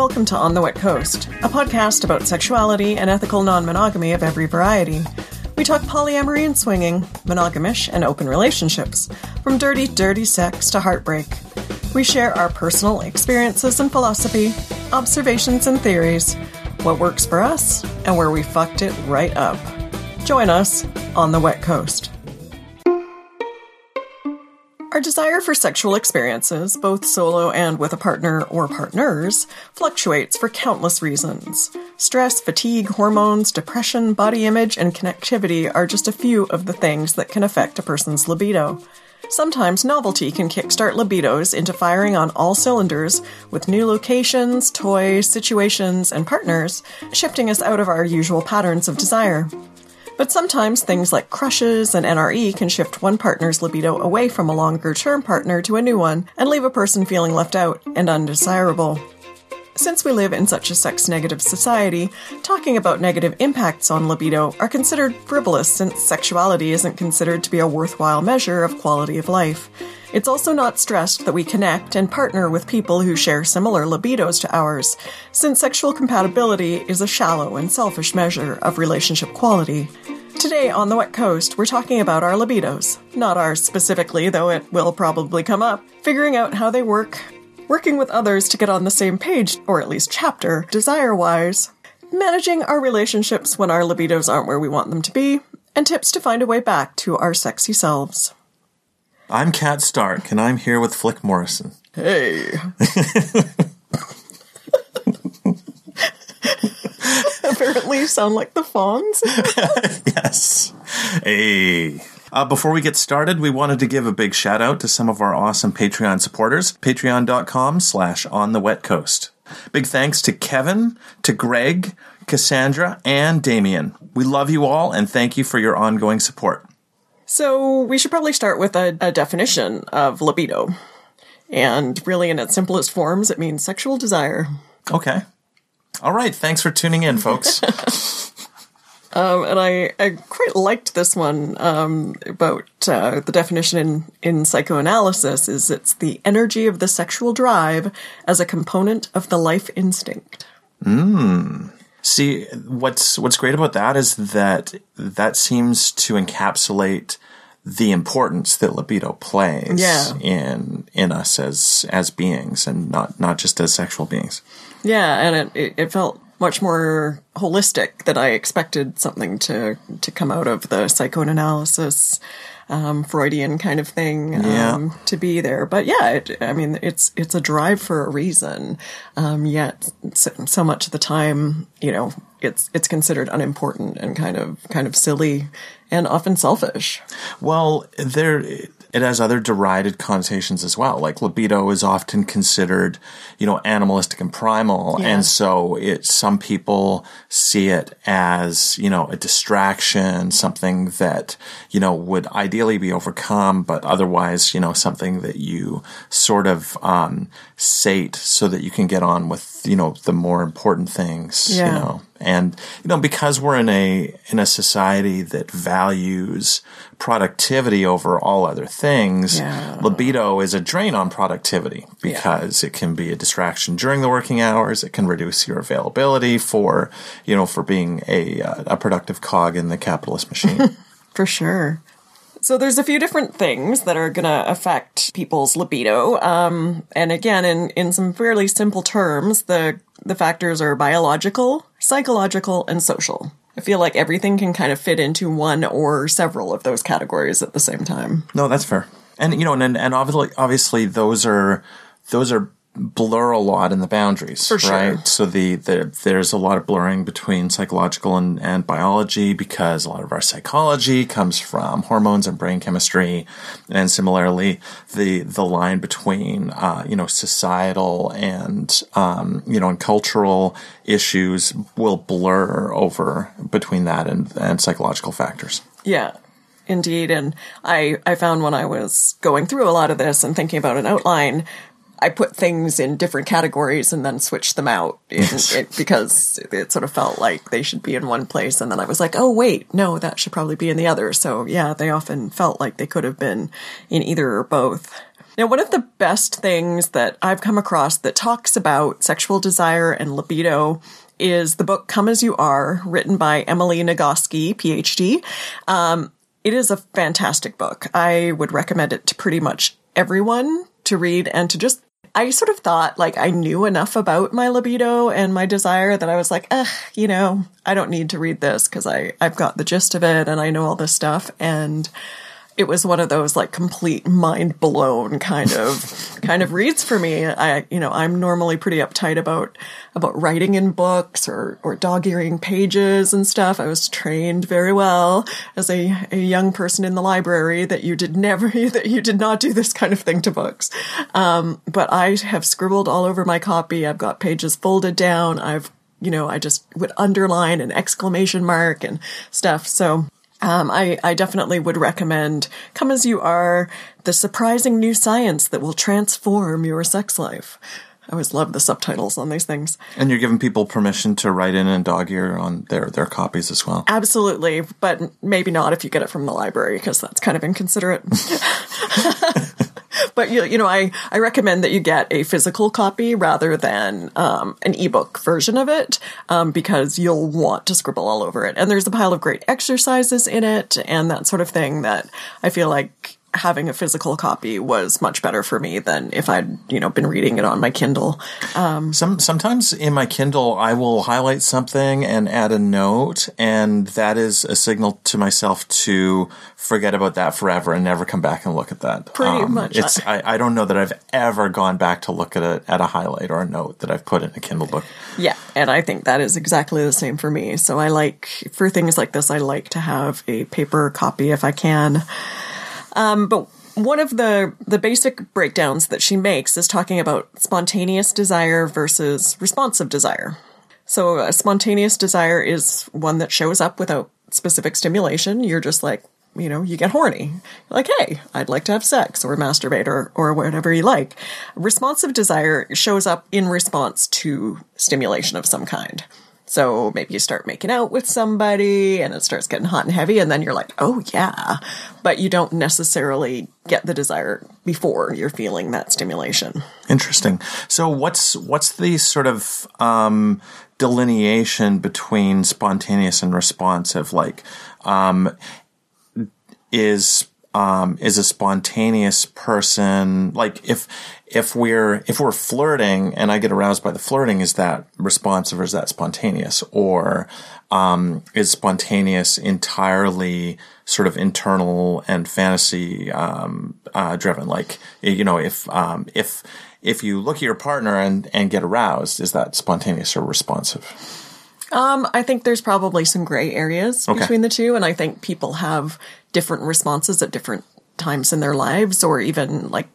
Welcome to On the Wet Coast, a podcast about sexuality and ethical non monogamy of every variety. We talk polyamory and swinging, monogamish and open relationships, from dirty, dirty sex to heartbreak. We share our personal experiences and philosophy, observations and theories, what works for us, and where we fucked it right up. Join us on the Wet Coast. Our desire for sexual experiences, both solo and with a partner or partners, fluctuates for countless reasons. Stress, fatigue, hormones, depression, body image, and connectivity are just a few of the things that can affect a person's libido. Sometimes novelty can kickstart libidos into firing on all cylinders with new locations, toys, situations, and partners, shifting us out of our usual patterns of desire. But sometimes things like crushes and NRE can shift one partner's libido away from a longer term partner to a new one and leave a person feeling left out and undesirable. Since we live in such a sex negative society, talking about negative impacts on libido are considered frivolous since sexuality isn't considered to be a worthwhile measure of quality of life. It's also not stressed that we connect and partner with people who share similar libidos to ours, since sexual compatibility is a shallow and selfish measure of relationship quality. Today on the Wet Coast, we're talking about our libidos. Not ours specifically, though it will probably come up. Figuring out how they work, working with others to get on the same page, or at least chapter, desire wise, managing our relationships when our libidos aren't where we want them to be, and tips to find a way back to our sexy selves. I'm Kat Stark, and I'm here with Flick Morrison. Hey. Apparently, you sound like the Fonz. yes. Hey. Uh, before we get started, we wanted to give a big shout out to some of our awesome Patreon supporters. Patreon.com slash on the wet coast. Big thanks to Kevin, to Greg, Cassandra, and Damien. We love you all and thank you for your ongoing support. So, we should probably start with a, a definition of libido. And really, in its simplest forms, it means sexual desire. Okay. All right. Thanks for tuning in, folks. Um, and I, I quite liked this one um, about uh, the definition in, in psychoanalysis is it's the energy of the sexual drive as a component of the life instinct. See, what's what's great about that is that that seems to encapsulate the importance that libido plays Yeah. in in us as as beings and not not just as sexual beings. Yeah, and it, it, felt much more holistic than I expected something to to come out of the psychoanalysis, um, Freudian kind of thing um, Yeah. to be there. But yeah, it, I mean, it's it's a drive for a reason. Um, yet so, so much of the time, you know, it's it's considered unimportant and kind of kind of silly and often selfish. Well, there it has other derided connotations as well. Like libido is often considered, you know, animalistic and primal, Yeah. and so it some people see it as you know a distraction, something that you know would ideally be overcome, but otherwise, you know, something that you sort of um, sate so that you can get on with you know the more important things, Yeah. you know and you know because we're in a in a society that values productivity over all other things Yeah. libido is a drain on productivity because it can be a distraction during the working hours it can reduce your availability for you know for being a a productive cog in the capitalist machine For sure. So there's a few different things that are going to affect people's libido. Um, and again, in, in some fairly simple terms, the, the factors are biological, psychological, and social. I feel like everything can kind of fit into one or several of those categories at the same time. No, that's fair. And you know, and and obviously, obviously, those are those are blur a lot in the boundaries, For sure. right? So the, the there's a lot of blurring between psychological and, and biology because a lot of our psychology comes from hormones and brain chemistry, and similarly, the the line between uh, you know societal and um, you know and cultural issues will blur over between that and, and psychological factors. Yeah, indeed. And I, I found when I was going through a lot of this and thinking about an outline, I put things in different categories and then switched them out in, it, because it sort of felt like they should be in one place. And then I was like, oh, wait, no, that should probably be in the other. So yeah, they often felt like they could have been in either or both. Now, one of the best things that I've come across that talks about sexual desire and libido is the book Come As You Are, written by Emily Nagoski, PhD. Um, it is a fantastic book. I would recommend it to pretty much everyone to read and to just I sort of thought like I knew enough about my libido and my desire that I was like, eh, you know, I don't need to read this because I I've got the gist of it and I know all this stuff. And it was one of those like complete mind blown kind of kind of reads for me. I you know I'm normally pretty uptight about about writing in books or or dog earing pages and stuff. I was trained very well as a, a young person in the library that you did never that you did not do this kind of thing to books. Um, but I have scribbled all over my copy. I've got pages folded down. I've you know I just would underline an exclamation mark and stuff. So um, I, I definitely would recommend Come As You Are, the surprising new science that will transform your sex life. I always love the subtitles on these things. And you're giving people permission to write in and dog ear on their, their copies as well. Absolutely, but maybe not if you get it from the library because that's kind of inconsiderate. but you, you know, I, I recommend that you get a physical copy rather than um, an ebook version of it um, because you'll want to scribble all over it. And there's a pile of great exercises in it and that sort of thing that I feel like having a physical copy was much better for me than if I'd you know been reading it on my Kindle. Um, Some sometimes in my Kindle I will highlight something and add a note, and that is a signal to myself to forget about that forever and never come back and look at that. Pretty um, much. It's I, I don't know that I've ever gone back to look at a at a highlight or a note that I've put in a Kindle book. Yeah, and I think that is exactly the same for me. So I like for things like this, I like to have a paper copy if I can. Um, but one of the the basic breakdowns that she makes is talking about spontaneous desire versus responsive desire. So a spontaneous desire is one that shows up without specific stimulation. You're just like, you know, you get horny. Like, hey, I'd like to have sex or masturbate or, or whatever you like. Responsive desire shows up in response to stimulation of some kind. So maybe you start making out with somebody and it starts getting hot and heavy, and then you're like, oh yeah. But you don't necessarily get the desire before you're feeling that stimulation. Interesting. So what's what's the sort of um, delineation between spontaneous and responsive? Like, um, is um, is a spontaneous person like if if we're if we're flirting and I get aroused by the flirting, is that responsive or is that spontaneous? Or um, is spontaneous entirely sort of internal and fantasy um, uh, driven? Like you know, if um, if if you look at your partner and and get aroused, is that spontaneous or responsive? Um, I think there's probably some gray areas okay. between the two, and I think people have different responses at different times in their lives, or even like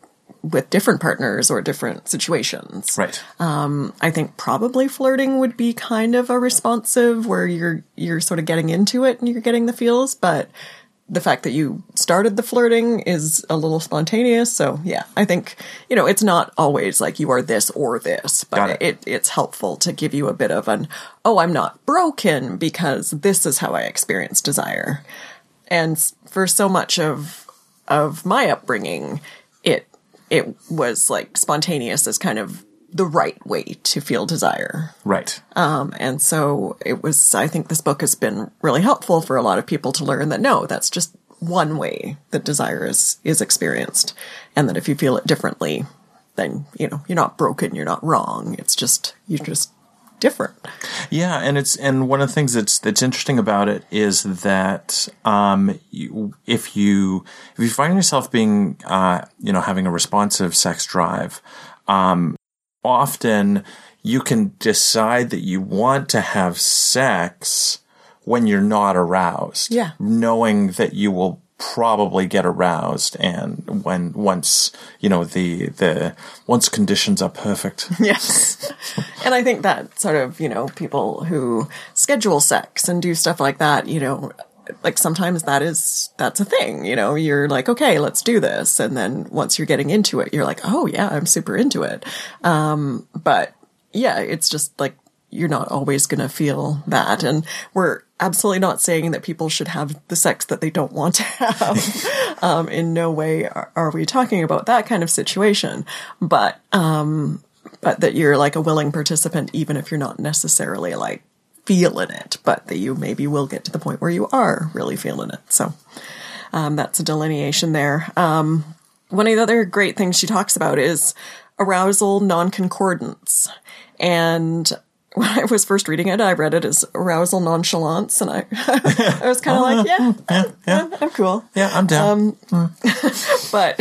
with different partners or different situations. Right. Um, I think probably flirting would be kind of a responsive where you're you're sort of getting into it and you're getting the feels, but the fact that you started the flirting is a little spontaneous. So yeah, I think, you know, it's not always like you are this or this, but it. It, it's helpful to give you a bit of an, oh, I'm not broken because this is how I experience desire. And for so much of, of my upbringing, it it was like spontaneous as kind of the right way to feel desire. Right. Um, and so it was, I think this book has been really helpful for a lot of people to learn that no, that's just one way that desire is, is experienced. And that if you feel it differently, then, you know, you're not broken, you're not wrong. It's just, you're just different. Yeah, and it's and one of the things that's that's interesting about it is that um, you, if you if you find yourself being uh, you know having a responsive sex drive, um, often you can decide that you want to have sex when you're not aroused. Yeah, knowing that you will probably get aroused and when once you know the the once conditions are perfect yes and i think that sort of you know people who schedule sex and do stuff like that you know like sometimes that is that's a thing you know? You're like okay let's do this. And then once you're getting into it you're like oh yeah i'm super into it. Um but yeah it's just like you're not always going to feel that. And we're absolutely not saying that people should have the sex that they don't want to have. um, in no way are, are, we talking about that kind of situation, but um, but that you're like a willing participant, even if you're not necessarily like feeling it, but that you maybe will get to the point where you are really feeling it. So um, that's a delineation there. Um, one of the other great things she talks about is arousal non-concordance. And when I was first reading it, I read it as arousal nonchalance, and I, I was kind of like, yeah, yeah, yeah, I'm cool. Yeah, I'm down. Um, but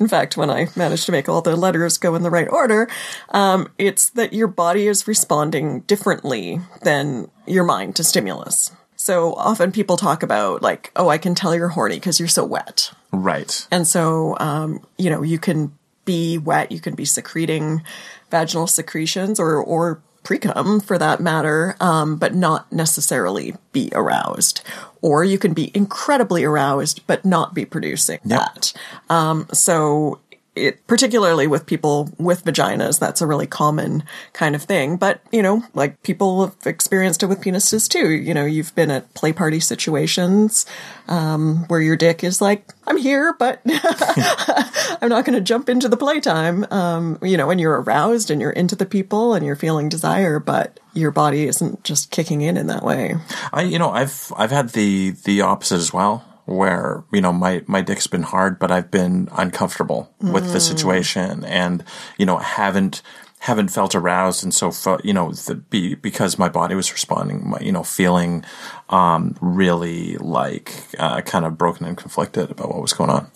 in fact, when I managed to make all the letters go in the right order, um, it's that your body is responding differently than your mind to stimulus. So often people talk about like, oh, I can tell you're horny because you're so wet. Right. And so, um, you know, you can be wet, you can be secreting vaginal secretions or, or precum for that matter, um, but not necessarily be aroused. Or you can be incredibly aroused, but not be producing yep. that. Um, so it, particularly with people with vaginas, that's a really common kind of thing. But, you know, like people have experienced it with penises too. You know, you've been at play party situations, um, where your dick is like, I'm here, but I'm not going to jump into the playtime. Um, you know, and you're aroused and you're into the people and you're feeling desire, but your body isn't just kicking in in that way. I, you know, I've, I've had the, the opposite as well where you know my my dick's been hard, but I've been uncomfortable mm. with the mm. situation, and you know haven't haven't felt aroused, and so you know the, be, because my body was responding, my, you know, feeling um, really like uh, kind of broken and conflicted about what was going on,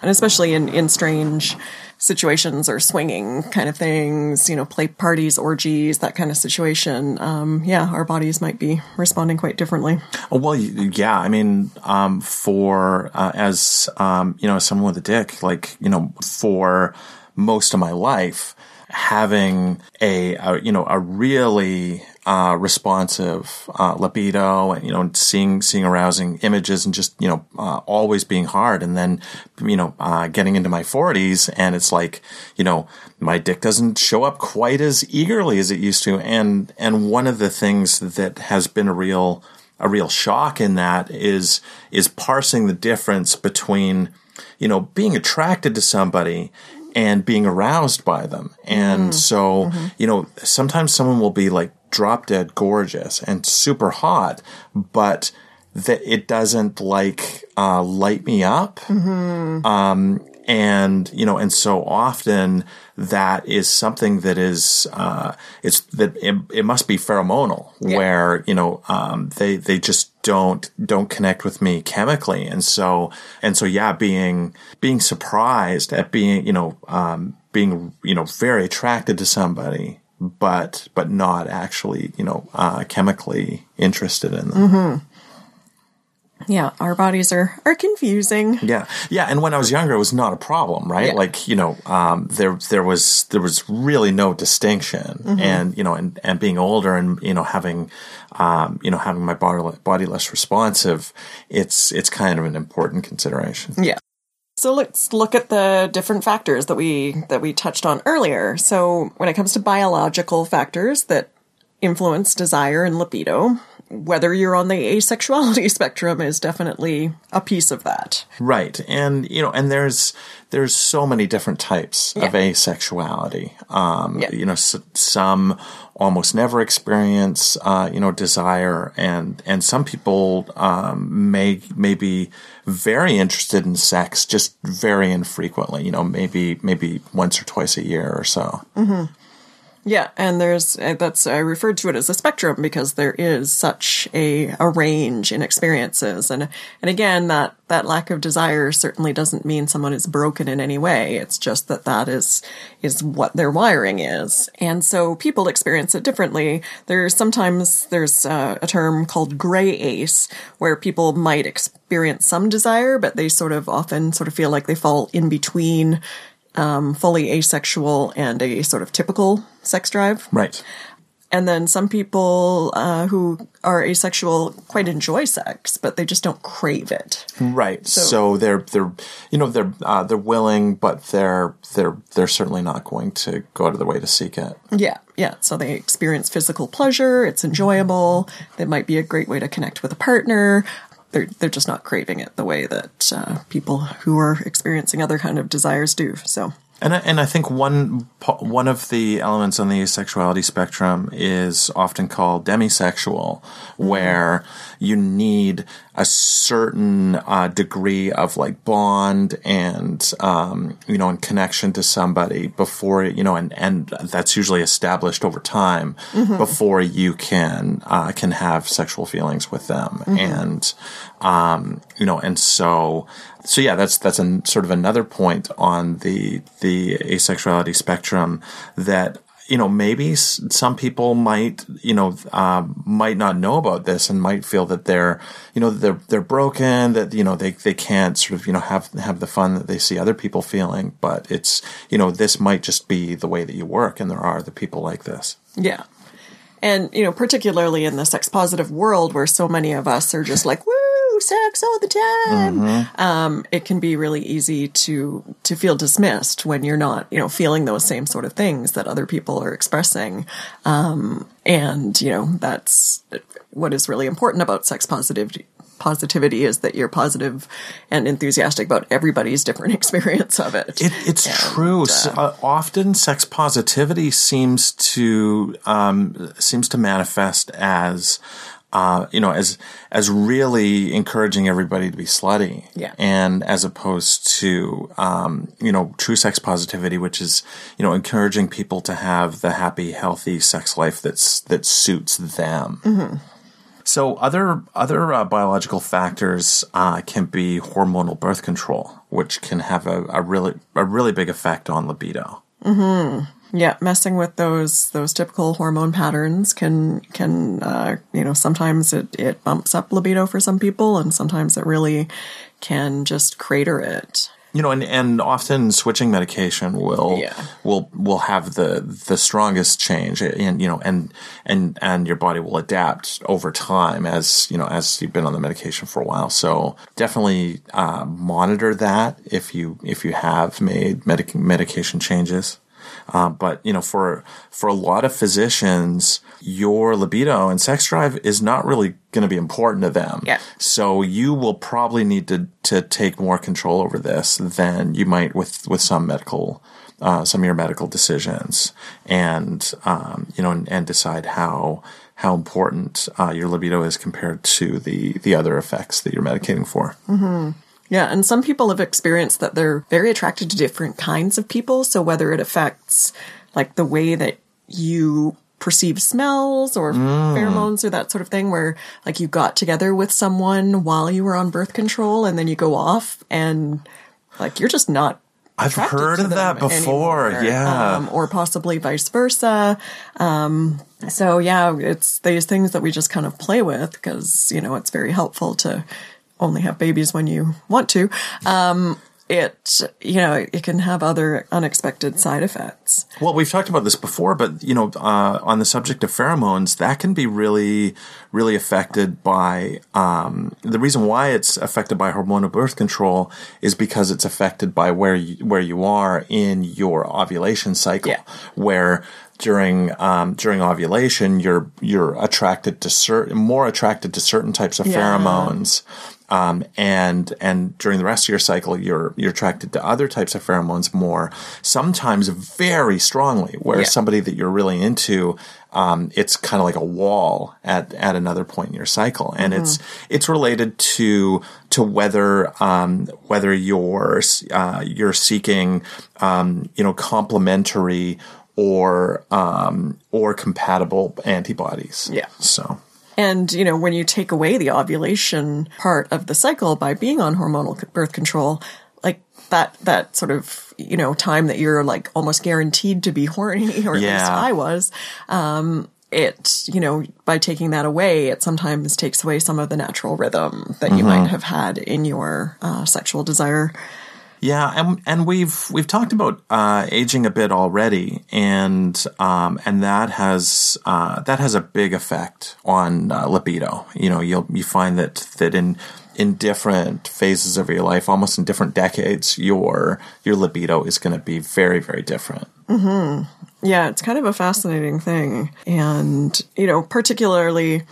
and especially in in strange situations or swinging kind of things, you know, play parties, orgies, that kind of situation, um, yeah, our bodies might be responding quite differently. Oh, well, yeah. I mean, um, for, uh, as, um, you know, someone with a dick, like, you know, for most of my life, having a, a you know, a really, uh, responsive uh, libido and you know seeing seeing arousing images and just you know uh, always being hard and then you know uh, getting into my 40s and it's like you know my dick doesn't show up quite as eagerly as it used to. And and one of the things that has been a real a real shock in that is is parsing the difference between you know being attracted to somebody and being aroused by them. And mm. so, mm-hmm. you know, sometimes someone will be like drop dead gorgeous and super hot, but that it doesn't like uh, light me up. Mm-hmm. Um, and you know, and so often that is something that is uh, it's that it, it must be pheromonal, yeah. where you know um, they they just don't don't connect with me chemically, and so and so yeah, being being surprised at being you know um, being you know very attracted to somebody but but not actually you know uh, chemically interested in them. Mm-hmm. Yeah, our bodies are are confusing. Yeah, yeah. And when I was younger, it was not a problem, right? Yeah. Like you know, um, there there was there was really no distinction, mm-hmm. and you know, and and being older and you know having, um, you know, having my body body less responsive, it's it's kind of an important consideration. Yeah. So let's look at the different factors that we that we touched on earlier. So when it comes to biological factors that influence desire and libido, whether you're on the asexuality spectrum is definitely a piece of that. Right. And you know, and there's there's so many different types yeah. of asexuality. Um, yeah. you know, s- some almost never experience uh, you know desire and and some people um, may may be very interested in sex just very infrequently you know maybe maybe once or twice a year or so mm-hmm. Yeah, and there's uh, that's I referred to it as a spectrum because there is such a, a range in experiences, and and again that that lack of desire certainly doesn't mean someone is broken in any way. It's just that that is is what their wiring is, and so people experience it differently. There's sometimes there's uh, a term called gray ace where people might experience some desire, but they sort of often sort of feel like they fall in between um, fully asexual and a sort of typical sex drive. Right. and then some people uh, who are asexual quite enjoy sex, but they just don't crave it. Right. So, they're they're you know they're uh, they're willing, but they're they're they're certainly not going to go out of their way to seek it. Yeah, yeah. So they experience physical pleasure. It's enjoyable. That might be a great way to connect with a partner. They're they're just not craving it the way that uh, people who are experiencing other kind of desires do. So And I, and I think one one of the elements on the asexuality spectrum is often called demisexual, where you need a certain uh, degree of like bond and um, you know and connection to somebody before you know and and that's usually established over time before you can uh, can have sexual feelings with them. And um, you know and so so yeah that's that's a sort of another point on the the asexuality spectrum that you know maybe some people might you know uh, might not know about this and might feel that they're you know they're they're broken that you know they they can't sort of you know have have the fun that they see other people feeling but it's you know this might just be the way that you work and there are the people like this Yeah. And, you know, particularly in the sex positive world where so many of us are just like, woo, sex all the time. Um, it can be really easy to, to feel dismissed when you're not, you know, feeling those same sort of things that other people are expressing. Um, and, you know, that's what is really important about sex positivity. Positivity is that you're positive and enthusiastic about everybody's different experience of it. It, it's true. S uh, often, sex positivity seems to um, seems to manifest as uh, you know as as really encouraging everybody to be slutty, Yeah. and as opposed to um, you know true sex positivity, which is you know encouraging people to have the happy, healthy sex life that's that suits them. So other other uh, biological factors uh, can be hormonal birth control, which can have a, a really a really big effect on libido. Yeah, messing with those those typical hormone patterns can can uh, you know sometimes it it bumps up libido for some people, and sometimes it really can just crater it. You know, and, and often switching medication will Yeah. will will have the the strongest change, and you know, and and and your body will adapt over time as you know as you've been on the medication for a while. So definitely uh, monitor that if you if you have made medic- medication changes. Uh, but you know, for for a lot of physicians, your libido and sex drive is not really going to be important to them. Yeah. So you will probably need to to take more control over this than you might with with some medical uh, some of your medical decisions, and um, you know, and, and decide how how important uh, your libido is compared to the the other effects that you're medicating for. Yeah, and some people have experienced that they're very attracted to different kinds of people. So whether it affects like the way that you perceive smells or pheromones or that sort of thing, where like you got together with someone while you were on birth control and then you go off and like you're just not I've heard of that before. anymore, Yeah. um, or possibly vice versa. Um, so yeah, it's these things that we just kind of play with because you know it's very helpful to only have babies when you want to. Um, it you know it can have other unexpected side effects. Well, we've talked about this before, but you know, uh, on the subject of pheromones, that can be really, really affected by. Um, the reason why it's affected by hormonal birth control is because it's affected by where you, where you are in your ovulation cycle, Yeah. where during um, during ovulation you're you're attracted to certain more attracted to certain types of Yeah. pheromones. Um, and and during the rest of your cycle, you're you're attracted to other types of pheromones more, sometimes very strongly. Whereas Yeah. somebody that you're really into, um, it's kind of like a wall at at another point in your cycle, and it's it's related to to whether um, whether you're uh, you're seeking um, you know complementary or um, or compatible antibodies. Yeah. So. And, you know, when you take away the ovulation part of the cycle by being on hormonal birth control, like that, that sort of, you know, time that you're like almost guaranteed to be horny, or at least I was, um, it, you know, by taking that away, it sometimes takes away some of the natural rhythm that you might have had in your uh, sexual desire. Yeah, and and we've we've talked about uh, aging a bit already, and um, and that has uh, that has a big effect on uh, libido. You know, you'll you find that that in in different phases of your life, almost in different decades, your your libido is going to be very very different. Hmm. Yeah, it's kind of a fascinating thing. And, you know, particularly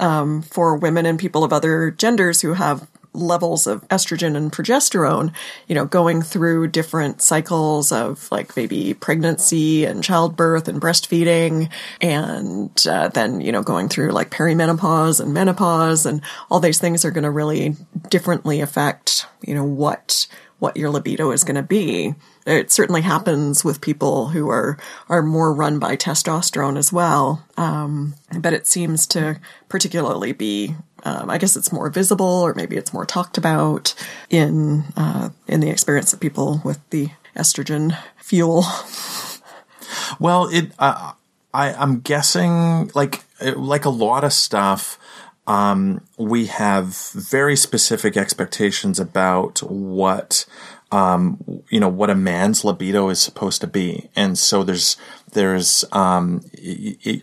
um, for women and people of other genders who have levels of estrogen and progesterone, you know, going through different cycles of like maybe pregnancy and childbirth and breastfeeding, and uh, then, you know, going through like perimenopause and menopause, and all these things are going to really differently affect, you know, what what your libido is going to be. It certainly happens with people who are are more run by testosterone as well, um, but it seems to particularly be. Um, I guess it's more visible, or maybe it's more talked about in uh, in the experience of people with the estrogen fuel. Well, it uh, I I'm guessing like like a lot of stuff. Um, we have very specific expectations about what um, you know what a man's libido is supposed to be, and so there's there's um,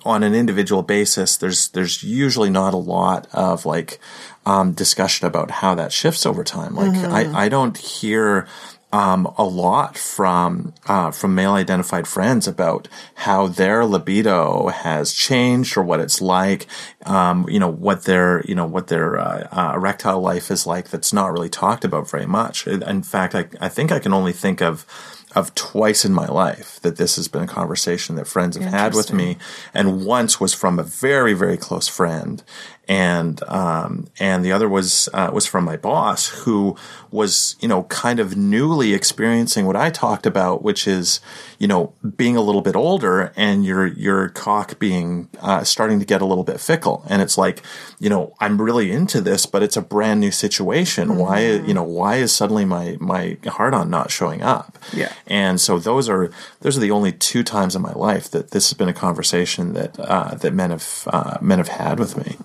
on an individual basis there's there's usually not a lot of like um, discussion about how that shifts over time. Like I I don't hear um, a lot from uh, from male identified friends about how their libido has changed or what it's like. Um, you know what their you know what their uh, uh, erectile life is like. That's not really talked about very much. In fact, I, I think I can only think of of twice in my life that this has been a conversation that friends have had with me, and once was from a very very close friend, and um, and the other was uh, was from my boss who was you know kind of newly experiencing what I talked about, which is you know being a little bit older and your your cock being uh, starting to get a little bit fickle, and it's like you know I'm really into this, but it's a brand new situation. Why you know why is suddenly my my heart on not showing up? Yeah. And so those are those are the only two times in my life that this has been a conversation that uh, that men have uh, men have had with me.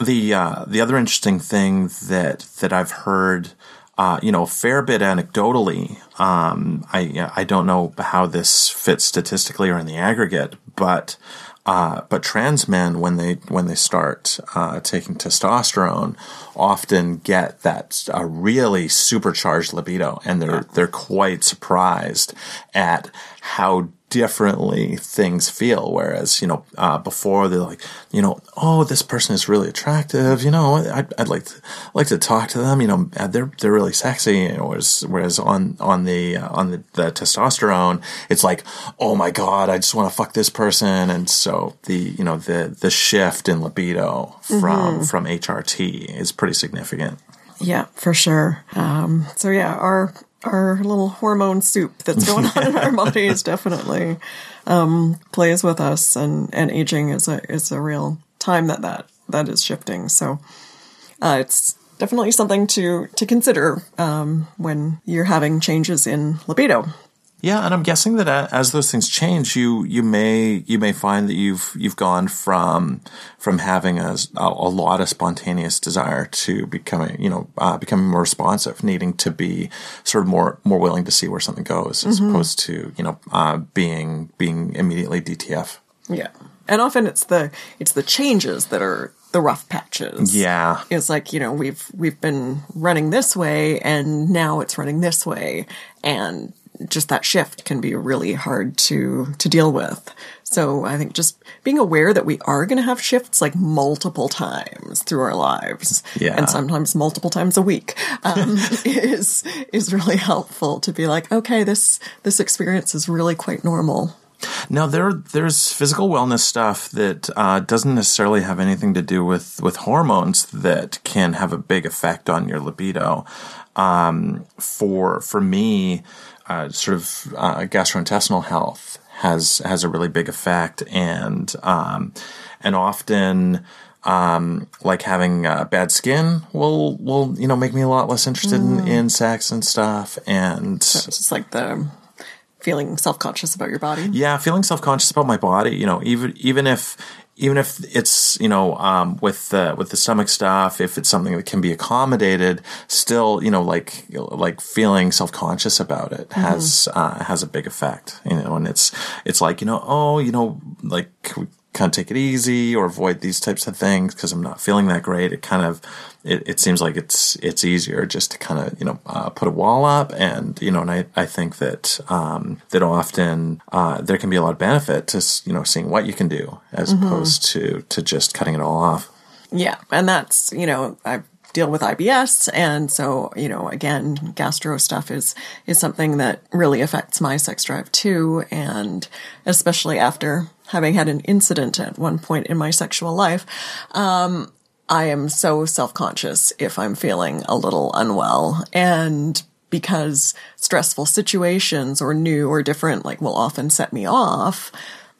The uh, the other interesting thing that that I've heard, uh, you know, a fair bit anecdotally. Um, I I don't know how this fits statistically or in the aggregate, but uh, but trans men when they when they start uh, taking testosterone often get that uh, really supercharged libido, and they're they're quite surprised at how differently things feel. Whereas, you know, uh, before they're like, you know, oh, this person is really attractive. You know, I'd, I'd like to like to talk to them. You know, uh, they're they're really sexy. Whereas whereas on on the uh, on the, the testosterone, it's like, oh my god, I just want to fuck this person. And so the you know the the shift in libido from from HRT is pretty significant. Yeah, for sure. Um, so yeah, our our little hormone soup that's going on in our bodies definitely um, plays with us, and and aging is a is a real time that that that is shifting. So uh, it's definitely something to to consider um, when you're having changes in libido. Yeah, and I'm guessing that as those things change, you you may you may find that you've you've gone from from having a, a lot of spontaneous desire to becoming you know uh, becoming more responsive, needing to be sort of more more willing to see where something goes, as opposed to you know uh, being being immediately DTF. Yeah, and often it's the it's the changes that are the rough patches. Yeah, it's like you know we've we've been running this way and now it's running this way and just that shift can be really hard to to deal with so i think just being aware that we are going to have shifts like multiple times through our lives Yeah. and sometimes multiple times a week um, is is really helpful to be like okay this this experience is really quite normal Now there there's physical wellness stuff that uh, doesn't necessarily have anything to do with with hormones that can have a big effect on your libido. Um, for for me, uh, sort of uh, gastrointestinal health has has a really big effect, and um, and often. Um, like having uh, bad skin will will you know make me a lot less interested in, in sex and stuff, and it's just like the feeling self-conscious about your body yeah, feeling self conscious about my body. You know, even even if even if it's you know um, with the with the stomach stuff, if it's something that can be accommodated, still you know like like feeling self conscious about it mm-hmm. has uh, has a big effect. You know, and it's it's like you know oh you know like kind of take it easy or avoid these types of things because I'm not feeling that great. It kind of it, it seems like it's it's easier just to kind of you know uh, put a wall up and you know and I, I think that um, that often uh, there can be a lot of benefit to you know seeing what you can do as mm-hmm. opposed to to just cutting it all off. Yeah, and that's you know I deal with IBS. And so, you know, again, gastro stuff is, is something that really affects my sex drive too. And especially after having had an incident at one point in my sexual life, um, I am so self-conscious if I'm feeling a little unwell and because stressful situations or new or different like will often set me off.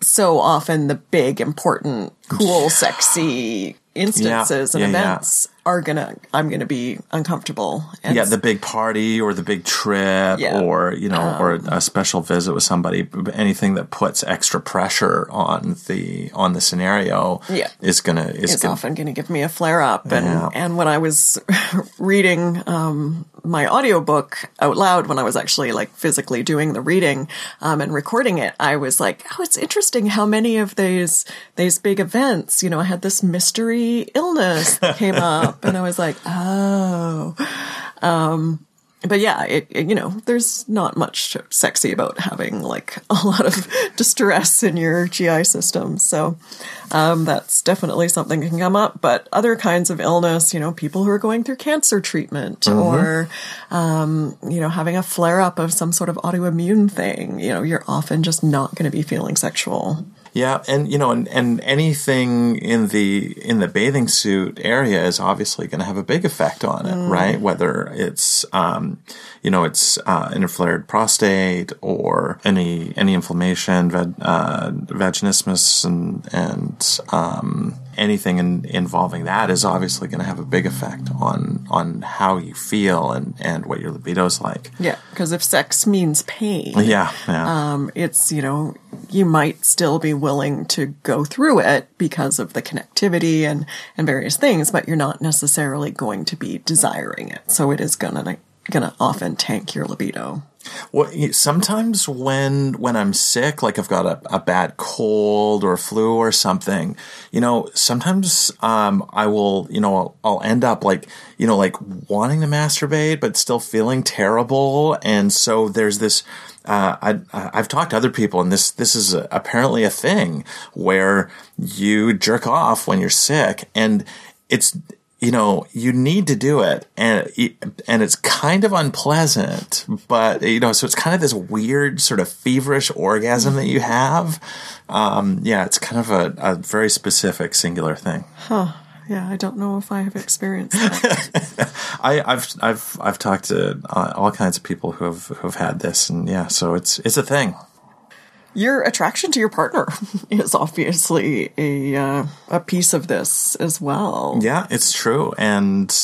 So often the big, important, cool, sexy instances yeah, and yeah, events. Are gonna I'm gonna be uncomfortable. Yeah, the big party or the big trip or you know um, or a special visit with somebody. Anything that puts extra pressure on the on the scenario yeah. is gonna is it's gonna, often gonna give me a flare up. And and when I was reading um, my audiobook out loud when I was actually like physically doing the reading um, and recording it, I was like, oh, it's interesting how many of these these big events, you know, I had this mystery illness that came up, and I was like, oh. Um, but yeah, it, it, you know, there's not much sexy about having like a lot of distress in your GI system. So um, that's definitely something that can come up. But other kinds of illness, you know, people who are going through cancer treatment mm-hmm. or, um, you know, having a flare up of some sort of autoimmune thing, you know, you're often just not going to be feeling sexual. Yeah, and you know, and, and anything in the in the bathing suit area is obviously going to have a big effect on it, mm. right? Whether it's um, you know, it's uh, an inflamed prostate or any any inflammation, vag, uh, vaginismus, and and um, anything in, involving that is obviously going to have a big effect on on how you feel and and what your libido is like. Yeah, because if sex means pain, yeah, yeah. Um, it's you know you might still be willing to go through it because of the connectivity and and various things, but you're not necessarily going to be desiring it. So it is gonna gonna often tank your libido. Well, sometimes when when I'm sick, like I've got a, a bad cold or flu or something, you know, sometimes um, I will, you know, I'll, I'll, end up like, you know, like wanting to masturbate but still feeling terrible, and so there's this. Uh, I, I've talked to other people, and this this is a, apparently a thing where you jerk off when you're sick, and it's you know, you need to do it, and and it's kind of unpleasant, but you know, so it's kind of this weird sort of feverish orgasm that you have. Um, yeah, it's kind of a, a very specific, singular thing. Huh. Yeah, I don't know if I have experienced that. I, have I've I've talked to uh, all kinds of people who have who have had this, and yeah, so it's it's a thing your attraction to your partner is obviously a uh, a piece of this as well. Yeah, it's true, and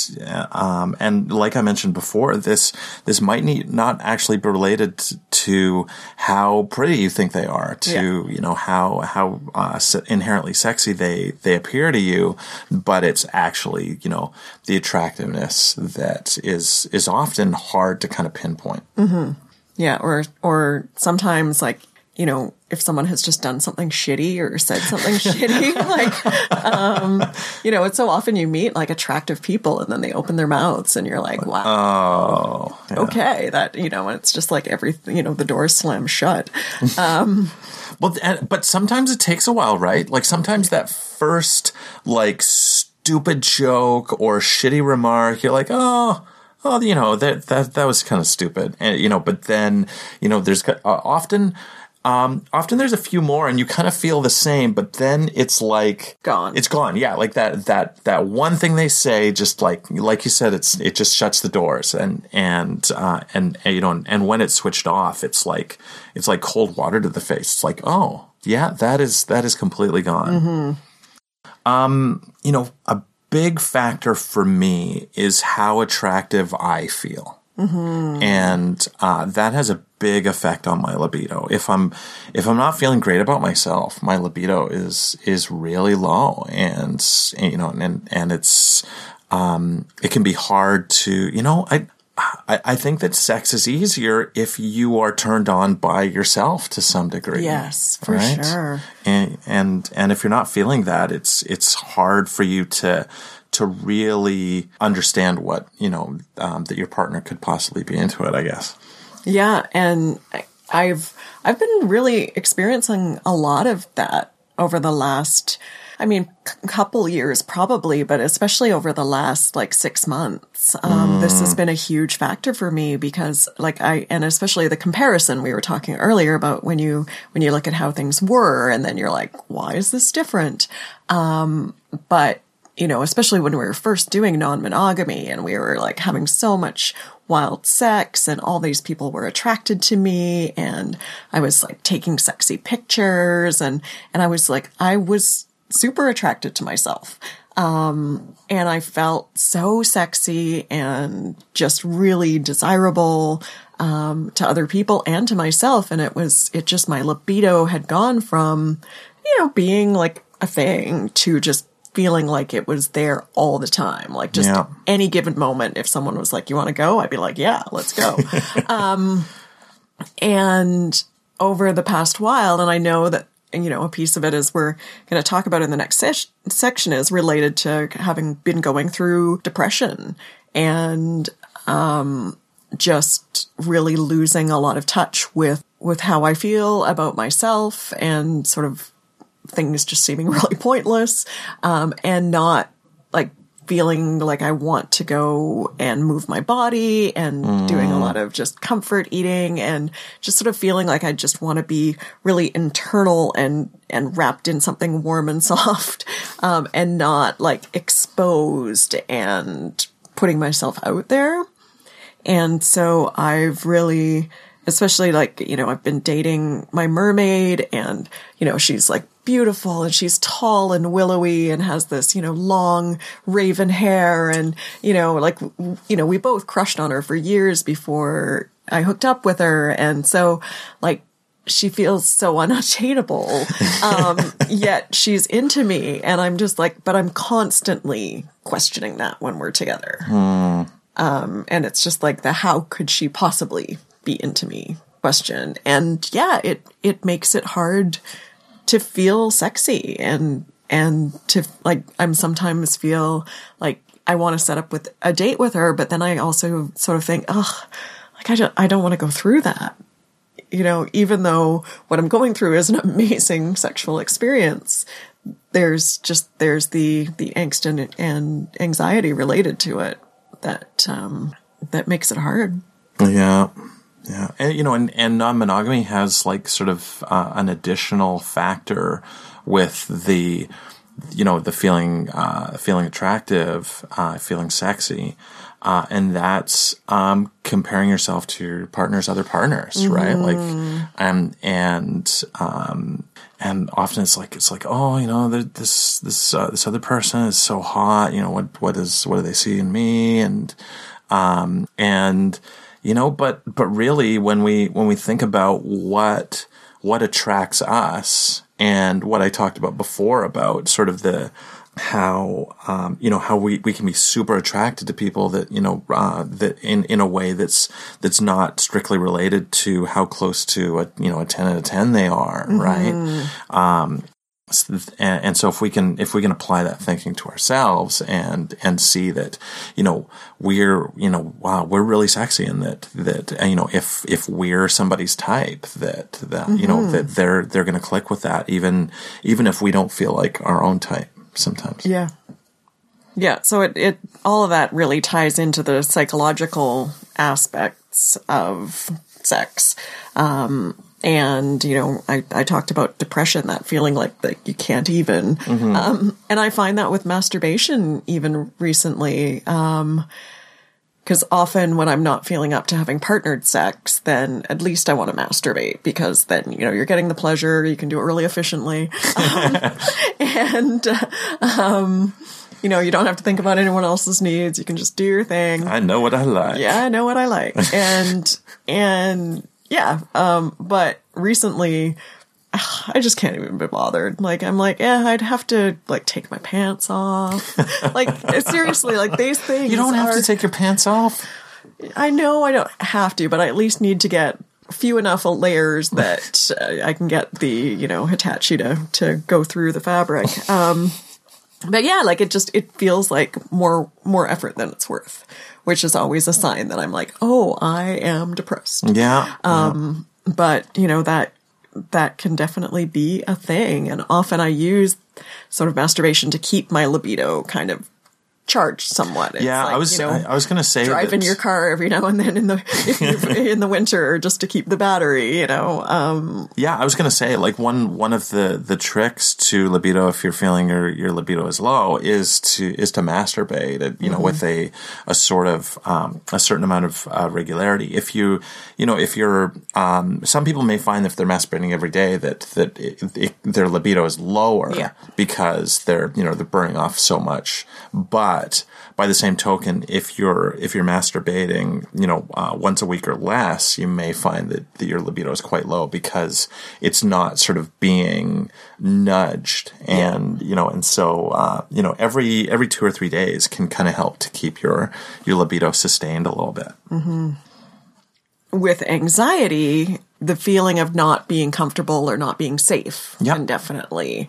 um, and like I mentioned before, this this might need, not actually be related to how pretty you think they are, to yeah. you know how how uh, inherently sexy they they appear to you, but it's actually you know the attractiveness that is is often hard to kind of pinpoint. Mm-hmm. Yeah, or or sometimes like you know, if someone has just done something shitty or said something shitty, like, um, you know, it's so often you meet like attractive people and then they open their mouths and you're like, wow, oh, yeah. okay, that, you know, and it's just like everything, you know, the door slams shut. Um, well, but sometimes it takes a while, right? Like sometimes that first, like, stupid joke or shitty remark, you're like, oh, oh, you know, that, that, that was kind of stupid. And, you know, but then, you know, there's uh, often, um, often there's a few more and you kind of feel the same, but then it's like gone. It's gone. Yeah. Like that, that, that one thing they say, just like, like you said, it's, it just shuts the doors and, and, uh, and, and, you know, and, when it's switched off, it's like, it's like cold water to the face. It's like, oh yeah, that is, that is completely gone. Mm-hmm. Um, you know, a big factor for me is how attractive I feel. And uh, that has a big effect on my libido. If I'm if I'm not feeling great about myself, my libido is is really low, and you know, and and it's um, it can be hard to you know I. I, I think that sex is easier if you are turned on by yourself to some degree. Yes, for sure. And and and if you're not feeling that, it's it's hard for you to to really understand what you know um, that your partner could possibly be into it. I guess. Yeah, and I've I've been really experiencing a lot of that over the last I mean, c- couple years probably, but especially over the last like six months, um, mm. this has been a huge factor for me because like I, and especially the comparison we were talking earlier about when you, when you look at how things were and then you're like, why is this different? Um, but you know, especially when we were first doing non-monogamy and we were like having so much wild sex and all these people were attracted to me and I was like taking sexy pictures and, and I was like, I was super attracted to myself. Um, and I felt so sexy and just really desirable, um, to other people and to myself. And it was, it just, my libido had gone from, you know, being like a thing to just feeling like it was there all the time. Like just yeah. any given moment, if someone was like, you want to go? I'd be like, yeah, let's go. um, and over the past while, and I know that you know, a piece of it is we're going to talk about in the next se- section is related to having been going through depression and, um, just really losing a lot of touch with, with how I feel about myself and sort of things just seeming really pointless, um, and not like feeling like I want to go and move my body and mm. doing a lot of just comfort eating and just sort of feeling like I just want to be really internal and, and wrapped in something warm and soft, um, and not like exposed and putting myself out there. And so I've really, especially like, you know, I've been dating my mermaid and, you know, she's like beautiful and she's tall and willowy and has this, you know, long raven hair and, you know, like, you know, we both crushed on her for years before I hooked up with her. And so like, she feels so unattainable. Um, yet she's into me and I'm just like, but I'm constantly questioning that when we're together. Hmm. Um, and it's just like the, how could she possibly be into me question? And yeah, it, it makes it hard to feel sexy and and to like I'm sometimes feel like I want to set up with a date with her, but then I also sort of think, oh, like I don't I don't want to go through that. You know, even though what I'm going through is an amazing sexual experience, there's just there's the the angst and, and anxiety related to it that um that makes it hard. Yeah. Yeah, and you know, and, and non-monogamy has like sort of uh, an additional factor with the, you know, the feeling, uh, feeling attractive, uh, feeling sexy, uh, and that's um, comparing yourself to your partner's other partners, mm-hmm. right? Like, um, and um, and often it's like it's like, oh, you know, this this uh, this other person is so hot. You know, what what is what do they see in me? And um, and you know but but really when we when we think about what what attracts us and what I talked about before about sort of the how um, you know how we, we can be super attracted to people that you know uh, that in in a way that's that's not strictly related to how close to a you know a ten out of ten they are mm-hmm. right um, and, so if we can if we can apply that thinking to ourselves and and see that you know we're you know wow we're really sexy and that that you know if if we're somebody's type that that mm-hmm. you know mm-hmm. that they're they're going to click with that even even if we don't feel like our own type sometimes yeah yeah so it it all of that really ties into the psychological aspects of sex um and you know I, I talked about depression that feeling like that you can't even mm-hmm. um, and i find that with masturbation even recently um, because often when I'm not feeling up to having partnered sex, then at least I want to masturbate because then, you know, you're getting the pleasure, you can do it really efficiently. Um, and, um, You know, you don't have to think about anyone else's needs. You can just do your thing. I know what I like. yeah, I know what I like. And, and yeah, um, but recently, I just can't even be bothered. Like, I'm like, yeah, I'd have to, like, take my pants off. like, seriously, like, these things. You don't have are- to take your pants off. I know I don't have to, but I at least need to get few enough layers that uh, I can get the, you know, Hitachi to, to go through the fabric. Um, but yeah, like it just, it feels like more, more effort than it's worth, which is always a sign that I'm like, oh, I am depressed. Yeah. Um, but you know, that, that can definitely be a thing. And often I use sort of masturbation to keep my libido kind of charged somewhat. It's yeah. like, I was. you know, I, I was going to say driving that- your car every now and then in the in the winter just to keep the battery you know um Yeah, I was gonna say like one one of the the tricks to libido if you're feeling your your libido is low is to is to masturbate you know with a a sort of um, a certain amount of uh, regularity. If you you know if you're um, some people may find if they're masturbating every day that that it, it, their libido is lower Yeah. because they're you know they're burning off so much, but by the same token, if you're if you're masturbating, you know, uh, once a week or less, you may find that, that your libido is quite low because it's not sort of being nudged, and you know, and so uh, you know, every every two or three days can kind of help to keep your your libido sustained a little bit. with anxiety the feeling of not being comfortable or not being safe Yep. can definitely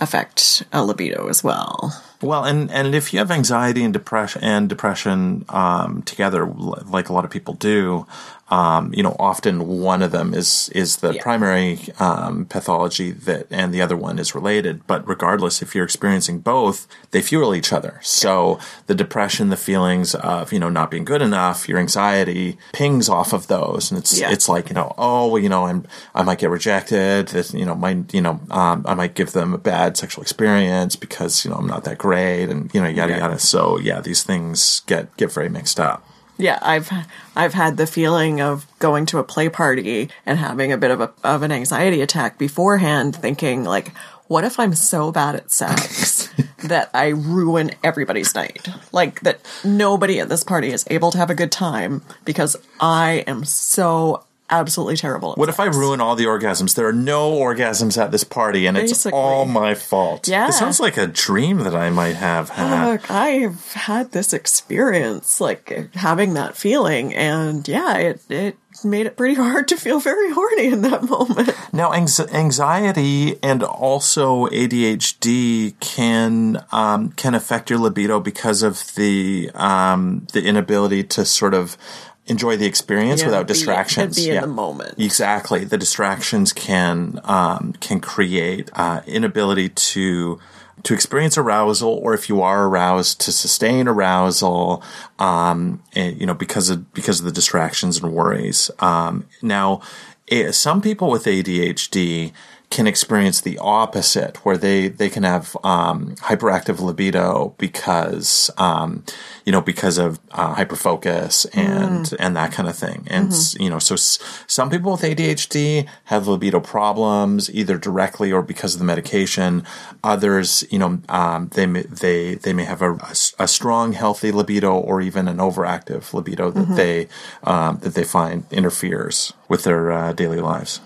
affect a libido as well Well, and and if you have anxiety and depression and depression um, together, like a lot of people do, um, you know, often one of them is is the Yeah. primary um, pathology that, and the other one is related. But regardless, if you're experiencing both, they fuel each other. So the depression, the feelings of you know not being good enough, your anxiety pings off of those, and it's Yeah. it's like you know, oh, well, you know, I'm I might get rejected. This, you know, might you know, um, I might give them a bad sexual experience because you know I'm not that great, and you know, yada Yeah. yada. So yeah, these things get get very mixed up. Yeah i've i've had the feeling of going to a play party and having a bit of a of an anxiety attack beforehand thinking like what if i'm so bad at sex that i ruin everybody's night? Like that nobody at this party is able to have a good time because i am so absolutely terrible at What if I ruin all the orgasms? There are no orgasms at this party, and it's all my fault. Yeah. it sounds like a dream that I might have had. Look, I've had this experience, like having that feeling, and yeah, it it made it pretty hard to feel very horny in that moment. Now, anx- anxiety and also ADHD can um, can affect your libido because of the um, the inability to sort of enjoy the experience Yeah, without be- distractions. be in the moment. Exactly, the distractions can um, can create uh, inability to to experience arousal, or if you are aroused, to sustain arousal. Um, and, you know, because of because of the distractions and worries. Um, now, eh, some people with ADHD can experience the opposite, where they they can have um, hyperactive libido because um, you know because of uh, hyperfocus and and that kind of thing. And s- you know, so s- some people with ADHD have libido problems either directly or because of the medication. Others, you know, um, they may, they they may have a strong, healthy libido or even an overactive libido that they um, that they find interferes with their uh, daily lives.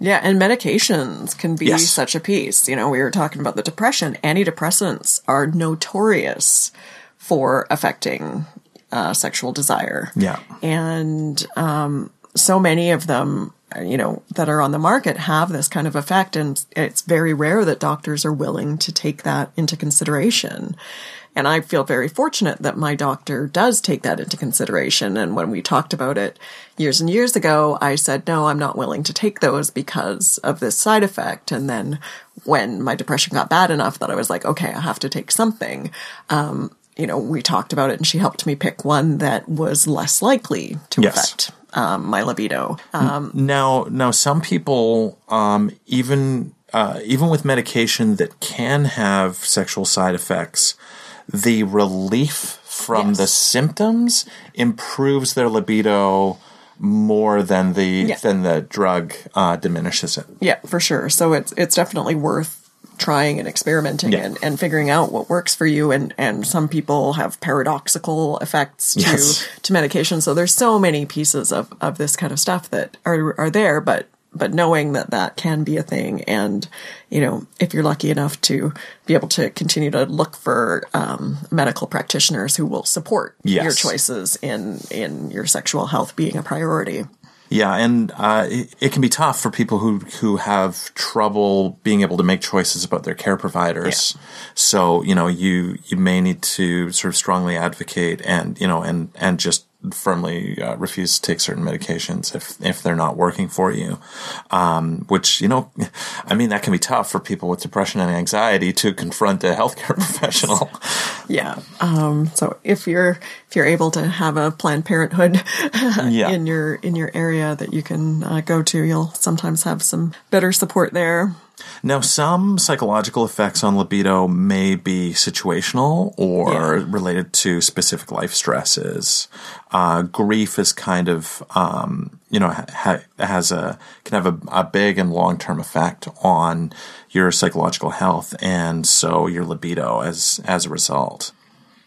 Yeah, and medications can be Yes. such a piece. You know, we were talking about the depression. Antidepressants are notorious for affecting uh, sexual desire. Yeah. and um, so many of them you know that are on the market have this kind of effect and it's very rare that doctors are willing to take that into consideration and i feel very fortunate that my doctor does take that into consideration and when we talked about it years and years ago i said no i'm not willing to take those because of this side effect and then when my depression got bad enough that i was like okay i have to take something um, you know, we talked about it and she helped me pick one that was less likely to Yes. affect um, my libido. Um, Now, now, some people, um, even uh, even with medication that can have sexual side effects, the relief from Yes. the symptoms improves their libido more than the Yeah. than the drug uh, diminishes it. yeah, for sure. So it's it's definitely worth trying and experimenting Yeah. and, and figuring out what works for you. And, and some people have paradoxical effects to, Yes. to medication. So there's so many pieces of, of this kind of stuff that are, are there, but, but knowing that that can be a thing. And, you know, if you're lucky enough to be able to continue to look for, um, medical practitioners who will support Yes. your choices in, in your sexual health being a priority. Yeah, and uh, it, it can be tough for people who who have trouble being able to make choices about their care providers. So you know, you you may need to sort of strongly advocate and you know and and just firmly uh, refuse to take certain medications if if they're not working for you. Um, which you know, I mean, that can be tough for people with depression and anxiety to confront a healthcare professional. Yeah. Um, so if you're if you're able to have a Planned Parenthood Yeah. in your in your area that you can uh, go to, you'll sometimes have some better support there. Now, some psychological effects on libido may be situational or Yeah. related to specific life stresses. Uh, grief is kind of, um, you know, ha- has a can have a, a big and long term effect on your psychological health, and so your libido as as a result.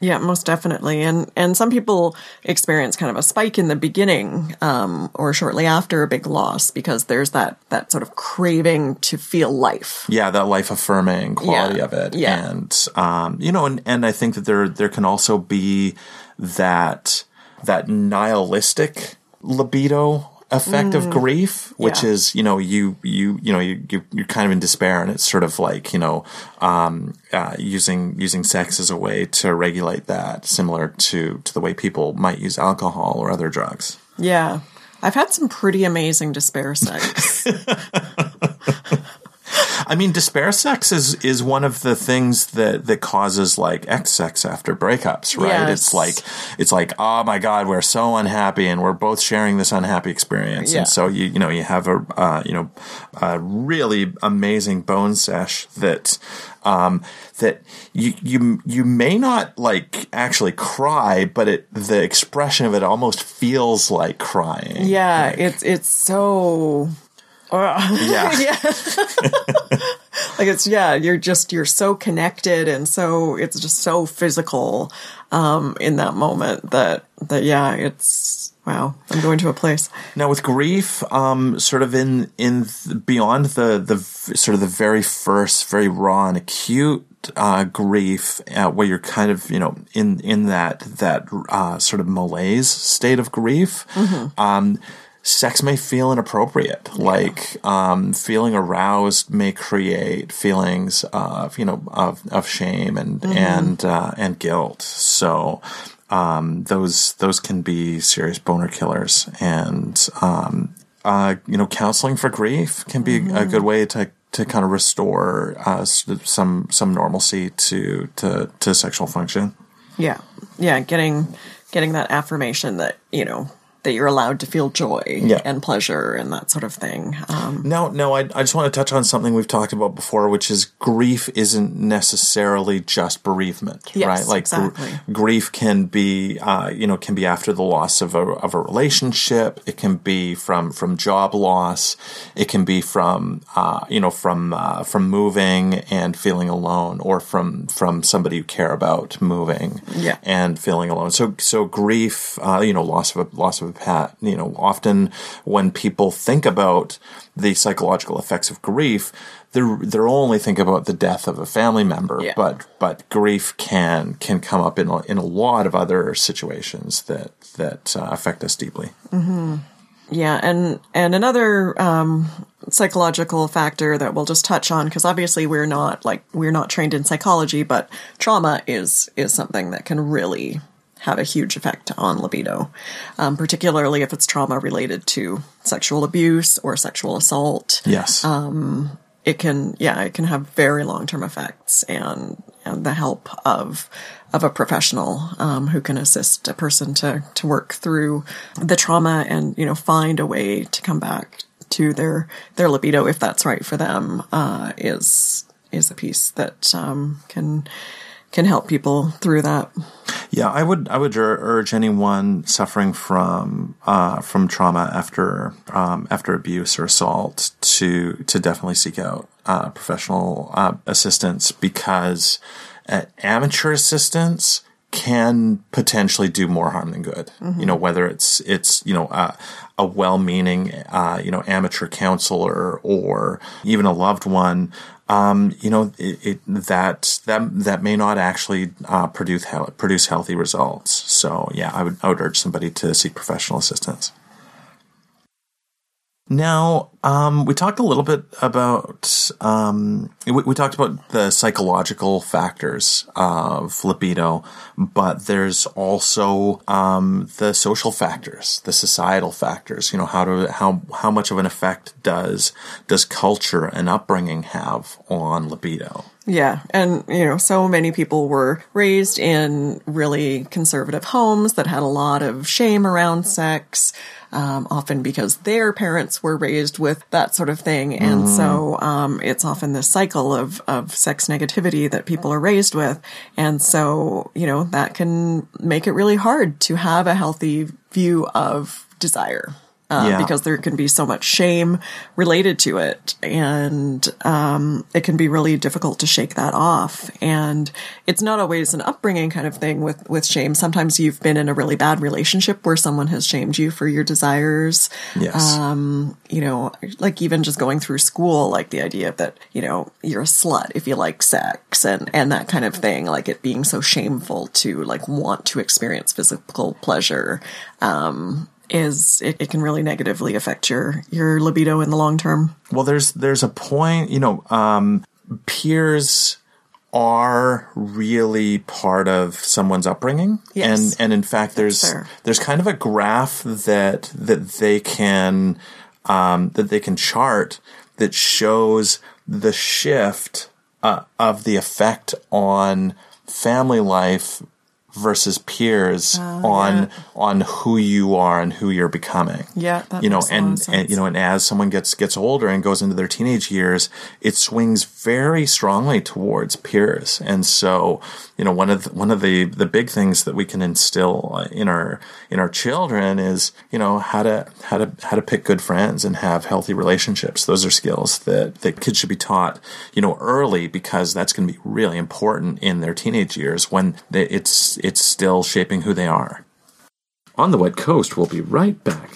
Yeah, most definitely. And and some people experience kind of a spike in the beginning, um, or shortly after a big loss because there's that that sort of craving to feel life. yeah, that life affirming quality Yeah. of it. Yeah. And um, you know, and, and I think that there there can also be that that nihilistic libido effect of grief, which Mm. Yeah. is, you know, you you you know, you, you you're kind of in despair and it's sort of like, you know, um, uh, using using sex as a way to regulate that, similar to to the way people might use alcohol or other drugs. Yeah. I've had some pretty amazing despair sex. I mean, despair sex is is one of the things that that causes like ex sex after breakups, right? Yes. It's like it's like, oh my god, we're so unhappy, and we're both sharing this unhappy experience, Yeah. and so you you know you have a uh, you know a really amazing bone sesh that. Um, that you you you may not like actually cry, but it the expression of it almost feels like crying. Yeah, Like, it's it's so Ugh. Yeah. yeah. like it's yeah, you're just you're so connected and so it's just so physical um in that moment that that yeah, it's wow, I'm going to a place. Now with grief, um, sort of in in beyond the the sort of the very first, very raw and acute uh, grief, uh, where you're kind of you know in in that that uh, sort of malaise state of grief. Um, sex may feel inappropriate. Like um, feeling aroused may create feelings of you know of of shame and and uh, and guilt. So um, those those can be serious boner killers, and um, uh, you know, counseling for grief can be a good way to to kind of restore uh, some some normalcy to to to sexual function. Yeah. Yeah, getting getting that affirmation that, you know, that you're allowed to feel joy Yeah. and pleasure and that sort of thing. Um No, no, I, I just want to touch on something we've talked about before, which is grief isn't necessarily just bereavement, Yes, right? Like gr- grief can be, uh, you know, can be after the loss of a of a relationship. It can be from from job loss. It can be from, uh, you know, from uh, from moving and feeling alone, or from from somebody you care about moving Yeah. and feeling alone. So so grief, uh, you know, loss of a loss of a You know, often when people think about the psychological effects of grief, they're they're only think about the death of a family member. Yeah. But but grief can can come up in a, in a lot of other situations that that uh, affect us deeply. Yeah, and and another um, psychological factor that we'll just touch on because obviously we're not like we're not trained in psychology, but trauma is is something that can really have a huge effect on libido, um, particularly if it's trauma related to sexual abuse or sexual assault. Yes. It can, yeah, it can have very long term effects, and and the help of of a professional um, who can assist a person to to work through the trauma and you know find a way to come back to their their libido if that's right for them uh, is is a piece that um, can can help people through that. Yeah, I would I would urge anyone suffering from uh, from trauma after um, after abuse or assault to to definitely seek out uh, professional uh, assistance because uh, amateur assistance can potentially do more harm than good. Mm-hmm. You know, whether it's it's you know uh, a well-meaning uh, you know amateur counselor or even a loved one um, you know, it, it, that that that may not actually uh, produce produce healthy results. So, yeah, I would I would urge somebody to seek professional assistance. Now, um, we talked a little bit about um, we, we, talked about the psychological factors of libido, but there's also um, the social factors, the societal factors. You know, how to how how much of an effect does does culture and upbringing have on libido? Yeah. And, you know, so many people were raised in really conservative homes that had a lot of shame around sex um, often because their parents were raised with that sort of thing. And mm. so um, it's often this cycle of, of sex negativity that people are raised with. And so, you know, that can make it really hard to have a healthy view of desire uh, yeah. because there can be so much shame related to it, and um, it can be really difficult to shake that off. And it's not always an upbringing kind of thing with with shame. Sometimes you've been in a really bad relationship where someone has shamed you for your desires. Yes. Um, you know, like even just going through school, like the idea that you know you're a slut if you like sex and and that kind of thing, like it being so shameful to like want to experience physical pleasure. Um, is it, it, can really negatively affect your your libido in the long term. Well, there's there's a point, you know, um, peers are really part of someone's upbringing, yes. and and in fact, there's there's kind of a graph that that they can um, that they can chart that shows the shift uh, of the effect on family life versus peers uh, on yeah. on who you are and who you're becoming. Yeah, you know, and, and you know, and as someone gets gets older and goes into their teenage years, it swings very strongly towards peers. And so, you know, one of the, one of the the big things that we can instill uh, in our in our children is you know how to how to how to pick good friends and have healthy relationships. Those are skills that that kids should be taught, you know, early because that's going to be really important in their teenage years when they, it's it's still shaping who they are. On the Wet Coast, we'll be right back.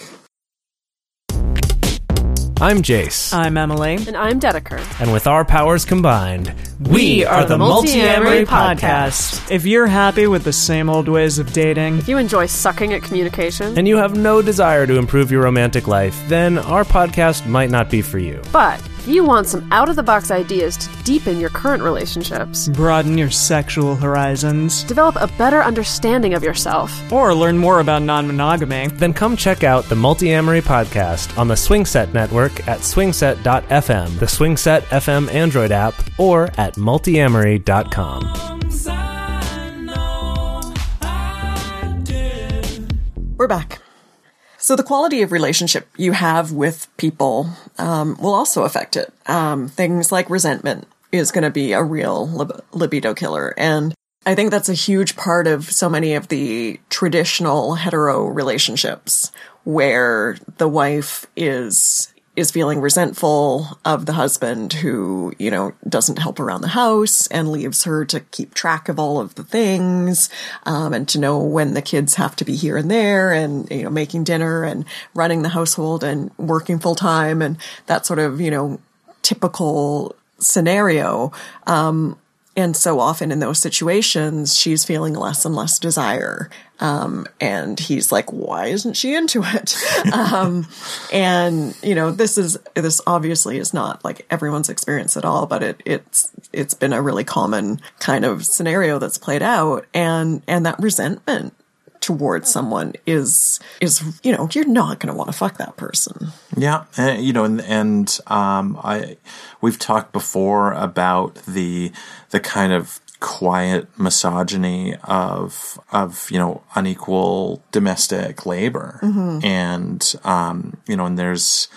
I'm Jase. I'm Emily. And I'm Dedeker. And with our powers combined, we, are, the Multiamory Podcast. If you're happy with the same old ways of dating, if you enjoy sucking at communication, and you have no desire to improve your romantic life, then our podcast might not be for you. But you want some out of the box ideas to deepen your current relationships, broaden your sexual horizons, develop a better understanding of yourself, or learn more about non monogamy, then come check out the Multiamory podcast on the Swingset network at swingset.fm, the Swingset FM Android app, or at multiamory.com. We're back. So the quality of relationship you have with people um, will also affect it. Um, things like resentment is going to be a real lib- libido killer, and I think that's a huge part of so many of the traditional hetero relationships where the wife is is feeling resentful of the husband who, you know, doesn't help around the house and leaves her to keep track of all of the things, um, and to know when the kids have to be here and there and, you know, making dinner and running the household and working full time and that sort of, you know, typical scenario. Um, and so often in those situations, she's feeling less and less desire. Um, and he's like, why isn't she into it? um, and you know, this is, this obviously is not like everyone's experience at all, but it, it's, it's been a really common kind of scenario that's played out. And, and that resentment towards someone is is you know you're not going to want to fuck that person yeah and, you know and and um i we've talked before about the the kind of quiet misogyny of of you know unequal domestic labor mm-hmm. and um you know and there's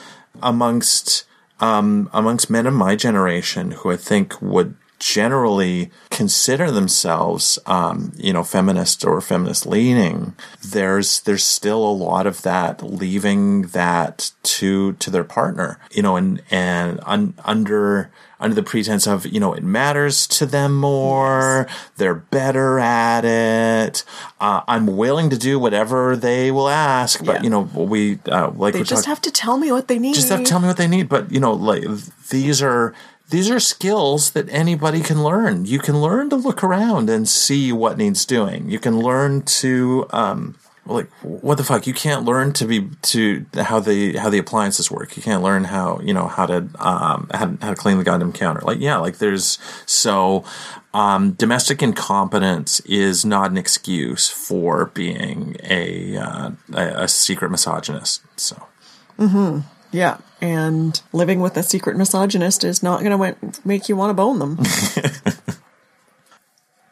amongst um amongst men of my generation who i think would generally consider themselves, um, you know, feminist or feminist leaning, there's there's still a lot of that leaving that to to their partner, you know, and and un, under under the pretense of you know it matters to them more, yes. they're better at it. Uh, I'm willing to do whatever they will ask, but yeah. you know we uh, like they just talk- have to tell me what they need. Just have to tell me what they need, but you know like these are these are skills that anybody can learn. You can learn to look around and see what needs doing. You can learn to, um, like what the fuck? You can't learn to be to how the how the appliances work. You can't learn how you know how to um how, how to clean the goddamn counter. Like yeah like there's so um domestic incompetence is not an excuse for being a uh, a, a secret misogynist so. Mm-hmm yeah and living with a secret misogynist is not going to make you want to bone them.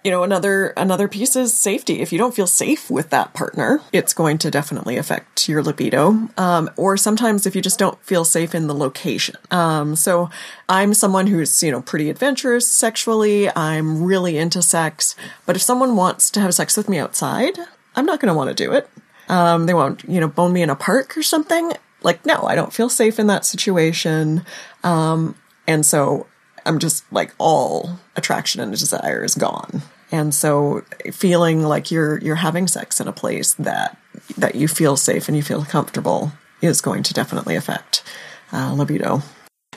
you know another another piece is safety. If you don't feel safe with that partner it's going to definitely affect your libido um, or sometimes if you just don't feel safe in the location. Um, so i'm someone who's you know pretty adventurous sexually. I'm really into sex. But if someone wants to have sex with me outside i'm not going to want to do it. Um, they won't you know bone me in a park or something like, no, I don't feel safe in that situation. Um, and so I'm just like all attraction and desire is gone. And so feeling like you're, you're having sex in a place that, that you feel safe and you feel comfortable is going to definitely affect uh, libido.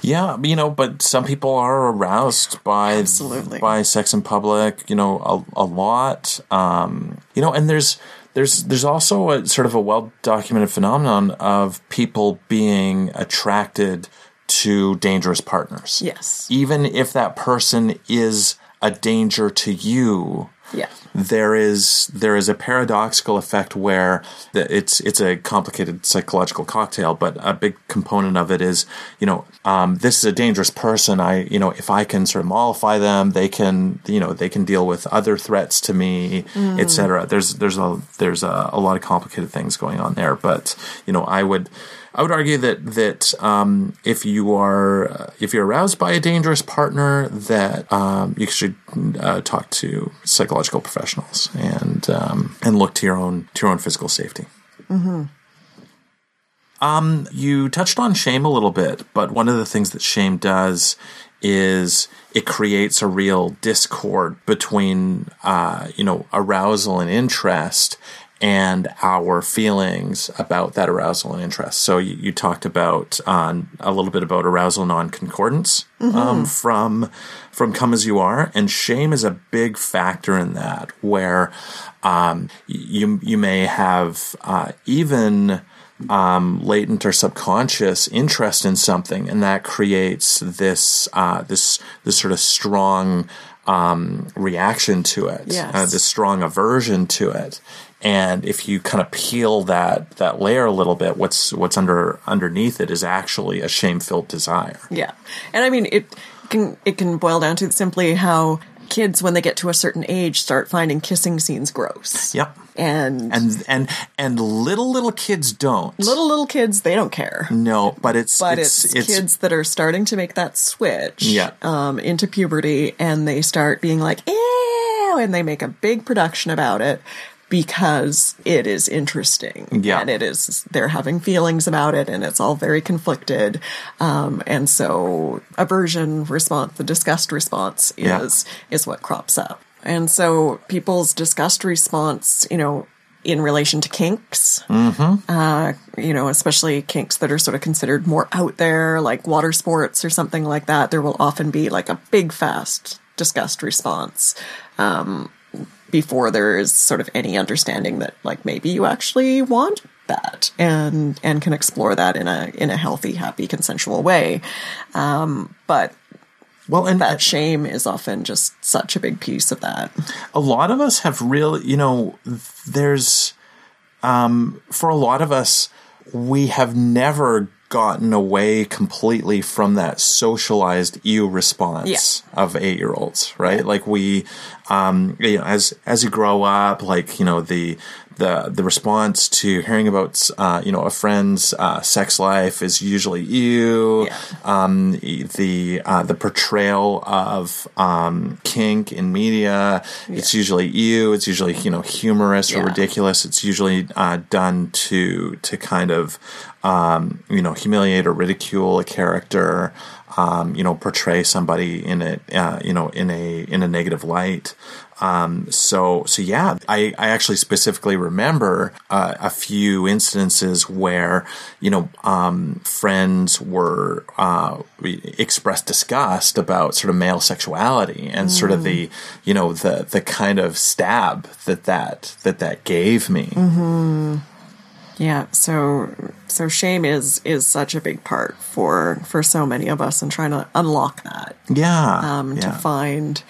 Yeah, you know, but some people are aroused by Absolutely. by sex in public, you know, a, a lot. Um, you know, and there's there's there's also a sort of a well documented phenomenon of people being attracted to dangerous partners. Yes. Even if that person is a danger to you, yeah. There is there is a paradoxical effect where it's it's a complicated psychological cocktail, but a big component of it is you know um, this is a dangerous person. I you know if I can sort of mollify them, they can you know they can deal with other threats to me, mm. etc. There's there's a there's a, a lot of complicated things going on there, but you know I would. I would argue that that um, if you are uh, if you're aroused by a dangerous partner, that um, you should uh, talk to psychological professionals and um, and look to your own to your own physical safety. Mm-hmm. Um, you touched on shame a little bit, but one of the things that shame does is it creates a real discord between uh, you know arousal and interest and our feelings about that arousal and interest. So you, you talked about uh, a little bit about arousal non-concordance mm-hmm. um, from from "Come as You Are," and shame is a big factor in that. Where um, you you may have uh, even um, latent or subconscious interest in something, and that creates this uh, this this sort of strong um, reaction to it, yes. uh, this strong aversion to it. And if you kind of peel that that layer a little bit, what's what's under underneath it is actually a shame filled desire. Yeah, and I mean it can it can boil down to simply how kids when they get to a certain age start finding kissing scenes gross. Yep. And and and and little little kids don't. Little little kids they don't care. No, but it's but it's, it's, it's kids that are starting to make that switch yeah. um, into puberty and they start being like ew and they make a big production about it because it is interesting. Yeah. And it is, they're having feelings about it and it's all very conflicted. Um, and so aversion response, the disgust response is, yeah. is what crops up. And so people's disgust response, you know, in relation to kinks, mm-hmm. uh, you know, especially kinks that are sort of considered more out there, like water sports or something like that, there will often be like a big, fast disgust response. Um, before there is sort of any understanding that like maybe you actually want that and and can explore that in a in a healthy, happy, consensual way. Um, but well, and that shame is often just such a big piece of that. A lot of us have really, you know, there's um, for a lot of us, we have never gotten away completely from that socialized ew response yeah. of eight year olds, right? Yeah. Like we, um, you know, as as you grow up, like you know the the the response to hearing about uh, you know a friend's uh, sex life is usually you. Yeah. Um, the uh, the portrayal of um, kink in media, it's usually you. It's usually you know humorous or ridiculous. It's usually uh, done to to kind of um, you know humiliate or ridicule a character. Um, you know, portray somebody in it, uh, you know, in a in a negative light. Um, so, so yeah, I, I actually specifically remember uh, a few instances where, you know, um, friends were uh, expressed disgust about sort of male sexuality and sort of the, you know, the the kind of stab that that that that gave me. Yeah, so so shame is is such a big part for for so many of us and trying to unlock that Yeah, um to find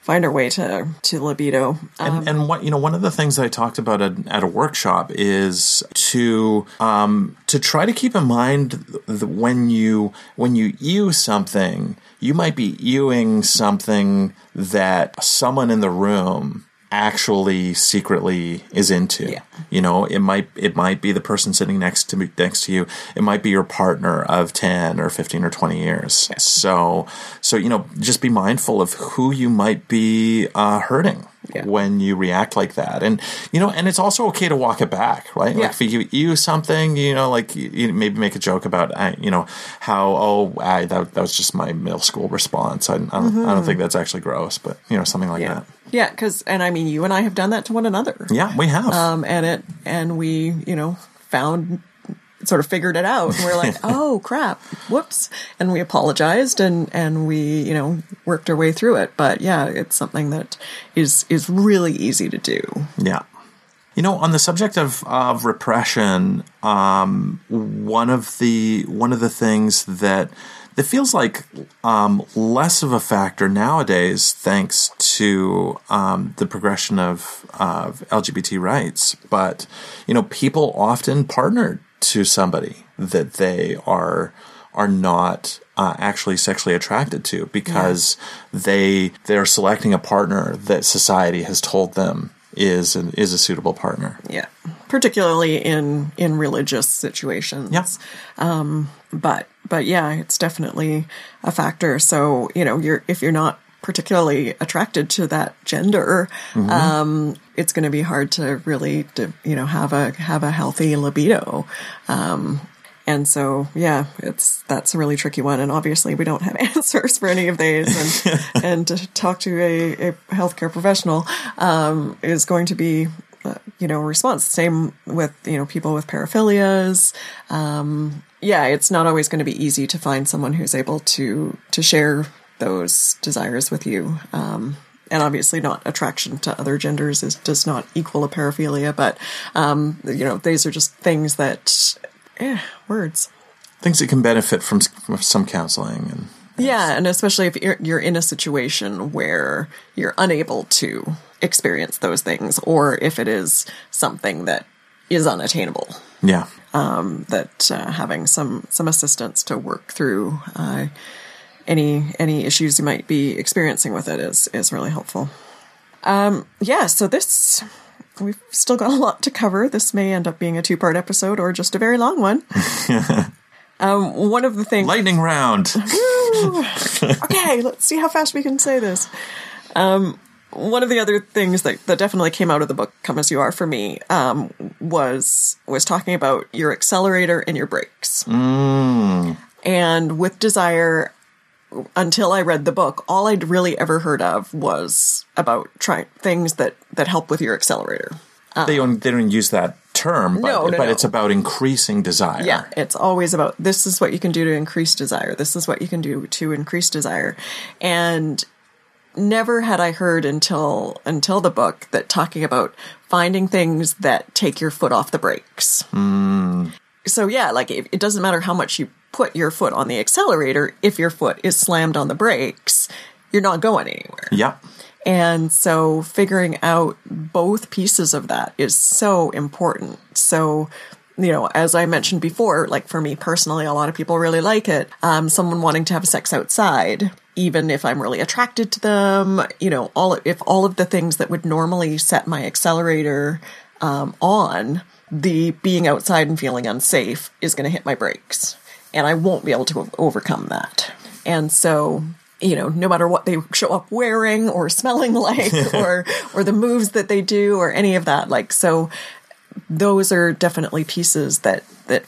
find our way to to libido. Um, and, and what you know, one of the things that I talked about at, at a workshop is to um, to try to keep in mind that when you when you use something, you might be ewing something that someone in the room actually secretly is into. Yeah. You know, it might it might be the person sitting next to me next to you. It might be your partner of ten or fifteen or twenty years. So so you know, just be mindful of who you might be uh, hurting Yeah. when you react like that. And you know, and it's also okay to walk it back, right? Yeah. Like if you use something, you know, like you, you maybe make a joke about, uh, you know, how oh, I, that that was just my middle school response. I, I, don't, I don't think that's actually gross, but you know, something like Mm-hmm. yeah. that. Yeah, cuz and I mean you and I have done that to one another. Yeah, we have. Um and it and we, you know, found sort of figured it out and we're like, "Oh, crap. Whoops." And we apologized and and we, you know, worked our way through it. But yeah, it's something that is is really easy to do. Yeah. You know, on the subject of, of repression, um, one of the one of the things that that feels like um, less of a factor nowadays, thanks to um, the progression of, of LGBT rights. But you know, people often partner to somebody that they are are not uh, actually sexually attracted to because they they're selecting a partner that society has told them is an, is a suitable partner. Yeah, particularly in in religious situations. Yes, yeah. But but yeah, it's definitely a factor. So you know, you're if you're not particularly attracted to that gender, um, it's going to be hard to really to, you know have a have a healthy libido. Um, and so, yeah, it's that's a really tricky one, and obviously we don't have answers for any of these. And and to talk to a, a healthcare professional um, is going to be, you know, response. Same with you know people with paraphilias. Um, yeah, it's not always going to be easy to find someone who's able to to share those desires with you. Um, and obviously, not attraction to other genders is does not equal a paraphilia, but um, you know, these are just things that, eh, words. Things that can benefit from, from some counseling and Yeah, and especially if you're, you're in a situation where you're unable to experience those things, or if it is something that is unattainable, yeah, that uh, having some some assistance to work through uh, any any issues you might be experiencing with it is is really helpful. Um, yeah, so this we've still got a lot to cover. This may end up being a two part episode or just a very long one. um, one of the things lightning round. okay, let's see how fast we can say this. Um, one of the other things that, that definitely came out of the book "Come as You Are" for me um, was was talking about your accelerator and your brakes. And with Desire, until I read the book, all I'd really ever heard of was about trying things that that help with your accelerator. they don't they don't use that term, but No, no, but no. it's about increasing desire. Yeah, it's always about this is what you can do to increase desire. This is what you can do to increase desire. And never had I heard until until the book that talking about finding things that take your foot off the brakes. So yeah, like it, it doesn't matter how much you put your foot on the accelerator if your foot is slammed on the brakes, you're not going anywhere. Yeah. And so figuring out both pieces of that is so important. So, you know, as I mentioned before, like for me personally, a lot of people really like it. Um, someone wanting to have sex outside, even if I'm really attracted to them, you know, all if all of the things that would normally set my accelerator um, on, the being outside and feeling unsafe is going to hit my brakes, and I won't be able to overcome that. And so, you know, no matter what they show up wearing or smelling like, or or the moves that they do, or any of that, like so, those are definitely pieces that that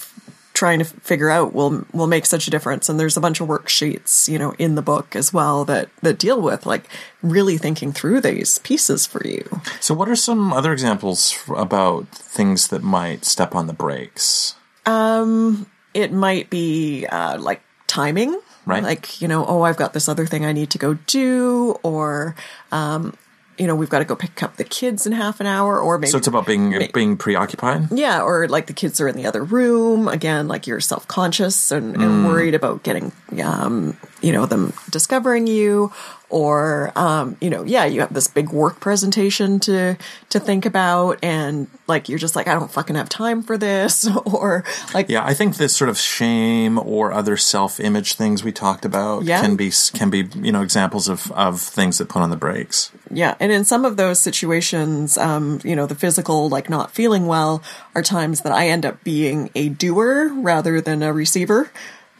trying to figure out will will make such a difference and there's a bunch of worksheets you know in the book as well that that deal with like really thinking through these pieces for you So, what are some other examples about things that might step on the brakes? um it might be uh, like timing Right. like you know oh i've got this other thing i need to go do or um you know we've got to go pick up the kids in half an hour or maybe So, it's about being may- being preoccupied. Yeah, or like the kids are in the other room. Again, like you're self conscious and, and worried about getting, um, you know, them discovering you, or um, you know, yeah, you have this big work presentation to to think about, and like you're just like, I don't fucking have time for this, or like, Yeah, I think this sort of shame or other self-image things we talked about Yeah. can be can be you know examples of of things that put on the brakes. Yeah, and in some of those situations, um, you know, the physical, like not feeling well, are times that I end up being a doer rather than a receiver.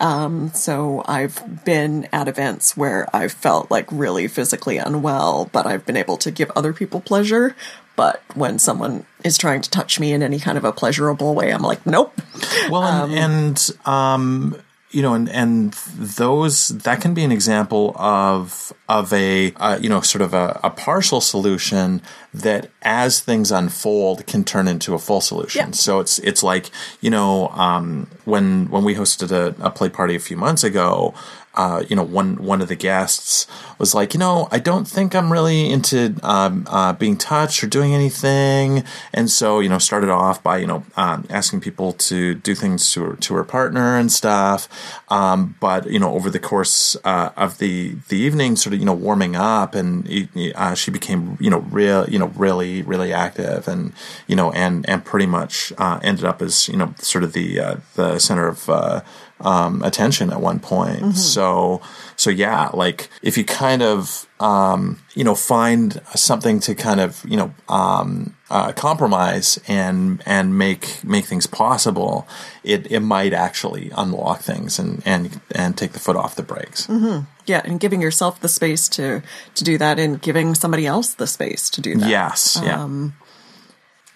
Um, so I've been at events where I've felt like really physically unwell, but I've been able to give other people pleasure. But when someone is trying to touch me in any kind of a pleasurable way, I'm like, nope. Well, and, and um, you know, and and those that can be an example of of a uh, you know sort of a, a partial solution that as things unfold can turn into a full solution. Yeah. So it's it's like you know um, when when we hosted a, a play party a few months ago. Uh, you know, one one of the guests was like, you know, I don't think I'm really into um, uh, being touched or doing anything, and so you know, started off by you know um, asking people to do things to her, to her partner and stuff. Um, but you know, over the course uh, of the the evening, sort of you know warming up, and uh, she became you know real you know really really active, and you know and and pretty much uh, ended up as you know sort of the uh, the center of. Um, attention at one point. So, so yeah, like if you kind of, um, you know, find something to kind of, you know, um, uh, compromise and and make make things possible, it it might actually unlock things and and and take the foot off the brakes. Yeah, and giving yourself the space to to do that, and giving somebody else the space to do that. Yes, yeah.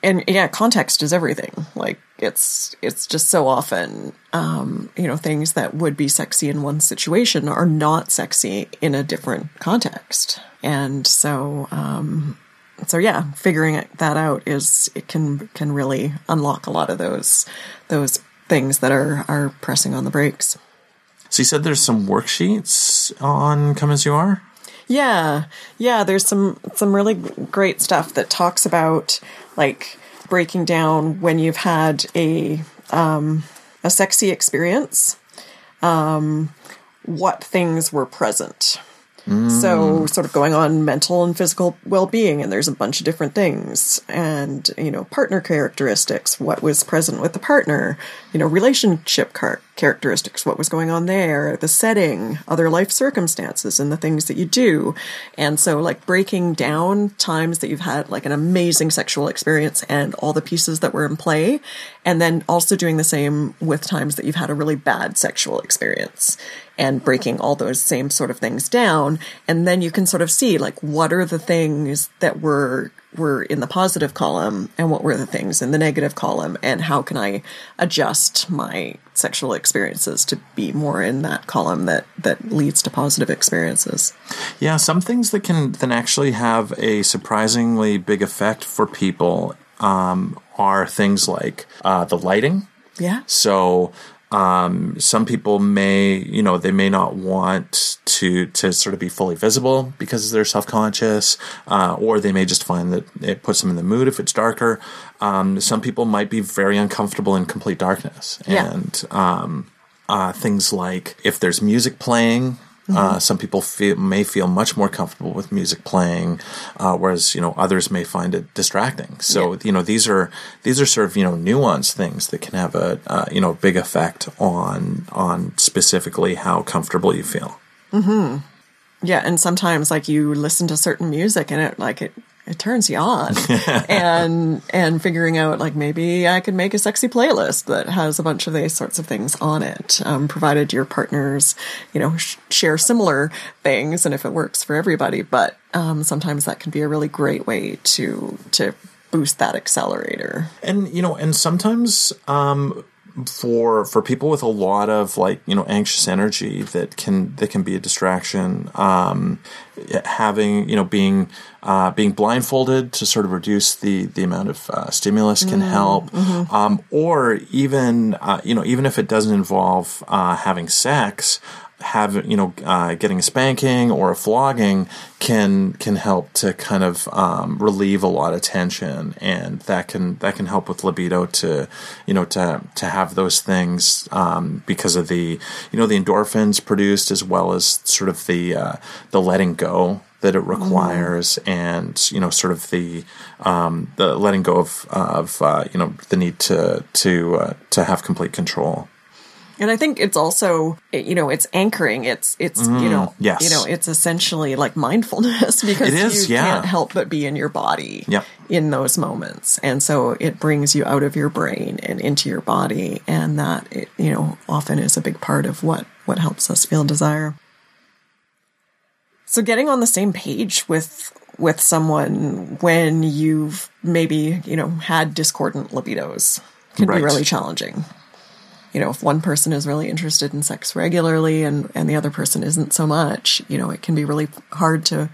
And yeah context is everything. Like it's it's just so often um you know things that would be sexy in one situation are not sexy in a different context. And so um so yeah figuring that out is it can can really unlock a lot of those those things that are are pressing on the brakes. So you said there's some worksheets on Come As You Are. Yeah, yeah. There's some some really great stuff that talks about like breaking down when you've had a um, a sexy experience, um, what things were present. So, mm. sort of going on mental and physical well being, and there's a bunch of different things, and you know, partner characteristics, what was present with the partner, you know, relationship car- characteristics, what was going on there, the setting, other life circumstances, and the things that you do. And so, like, breaking down times that you've had like an amazing sexual experience and all the pieces that were in play, and then also doing the same with times that you've had a really bad sexual experience and breaking all those same sort of things down and then you can sort of see like what are the things that were were in the positive column and what were the things in the negative column and how can I adjust my sexual experiences to be more in that column that that leads to positive experiences. Yeah, some things that can then actually have a surprisingly big effect for people um, are things like uh, the lighting. Yeah. So um, some people may, you know, they may not want to to sort of be fully visible because they're self conscious, uh, or they may just find that it puts them in the mood if it's darker. Um, some people might be very uncomfortable in complete darkness, Yeah. and um, uh, things like if there's music playing. Uh, some people feel, may feel much more comfortable with music playing, uh, whereas you know others may find it distracting. So Yeah. you know these are these are sort of you know nuanced things that can have a uh, you know big effect on on specifically how comfortable you feel. Yeah, and sometimes like you listen to certain music and it like it it turns you on. And and figuring out like maybe i could make a sexy playlist that has a bunch of these sorts of things on it um, provided your partners you know sh- share similar things and if it works for everybody. But um, sometimes that can be a really great way to to boost that accelerator. And you know and sometimes um for for people with a lot of like you know anxious energy that can that can be a distraction um, having you know being uh, being blindfolded to sort of reduce the the amount of uh, stimulus can mm, help mm-hmm. um, or even uh, you know even if it doesn't involve uh, having sex have you know uh, getting a spanking or a flogging can can help to kind of um, relieve a lot of tension and that can that can help with libido to you know to to have those things um, because of the you know the endorphins produced as well as sort of the uh, the letting go that it requires mm. and you know sort of the um, the letting go of of uh, you know the need to to uh, to have complete control and I think it's also, you know, it's anchoring. It's, it's, mm, you know, yes. you know, it's essentially like mindfulness because is, you yeah. can't help but be in your body yep. in those moments. And so it brings you out of your brain and into your body. And that, it, you know, often is a big part of what, what helps us feel desire. So getting on the same page with, with someone when you've maybe, you know, had discordant libidos can right. be really challenging you know, if one person is really interested in sex regularly and, and the other person isn't so much, you know, it can be really hard to,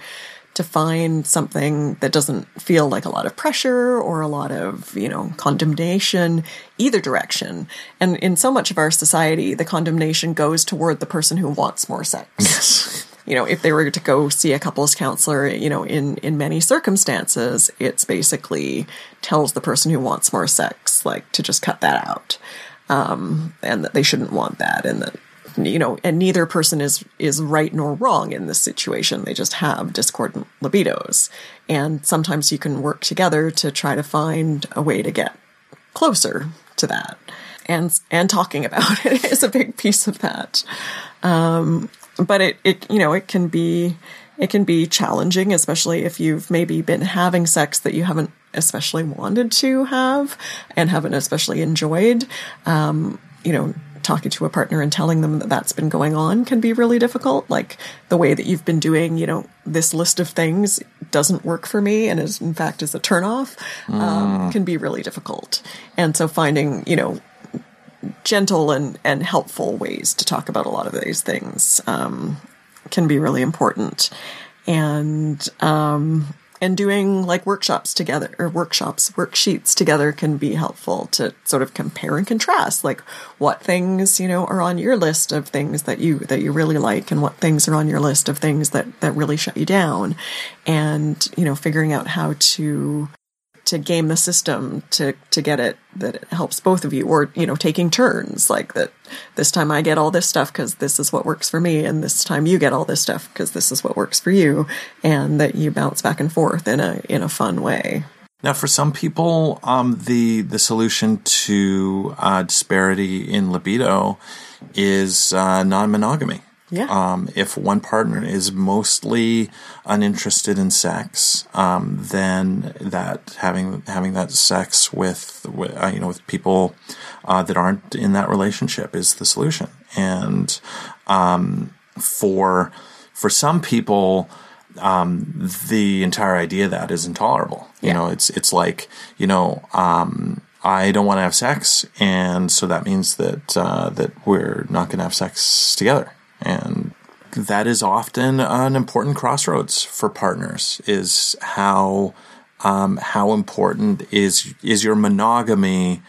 to find something that doesn't feel like a lot of pressure or a lot of, you know, condemnation either direction. And in so much of our society, the condemnation goes toward the person who wants more sex. Yes. You know, if they were to go see a couples counselor, you know, in, in many circumstances, it's basically tells the person who wants more sex, like, to just cut that out um, and that they shouldn't want that, and that you know, and neither person is is right nor wrong in this situation. They just have discordant libidos, and sometimes you can work together to try to find a way to get closer to that. And and talking about it is a big piece of that. Um, but it it you know it can be it can be challenging, especially if you've maybe been having sex that you haven't especially wanted to have and haven't especially enjoyed. Um, you know, talking to a partner and telling them that that's been going on can be really difficult. Like the way that you've been doing, you know, this list of things doesn't work for me and is in fact is a turnoff, um, mm. can be really difficult. And so finding, you know, gentle and, and helpful ways to talk about a lot of these things, um, can be really important. And, um, and doing like workshops together or workshops, worksheets together can be helpful to sort of compare and contrast like what things, you know, are on your list of things that you, that you really like and what things are on your list of things that, that really shut you down. And, you know, figuring out how to to game the system to to get it that it helps both of you or you know taking turns like that this time I get all this stuff cuz this is what works for me and this time you get all this stuff cuz this is what works for you and that you bounce back and forth in a in a fun way. Now, for some people, um, the the solution to uh, disparity in libido is uh, non monogamy. Yeah. Um, if one partner is mostly uninterested in sex, um, then that having having that sex with, with uh, you know with people uh, that aren't in that relationship is the solution. And um, for for some people, um, the entire idea of that is intolerable. You know, it's it's like you know. Um, I don't want to have sex, and so that means that uh, that we're not going to have sex together. And that is often an important crossroads for partners is how um, how important is is your monogamy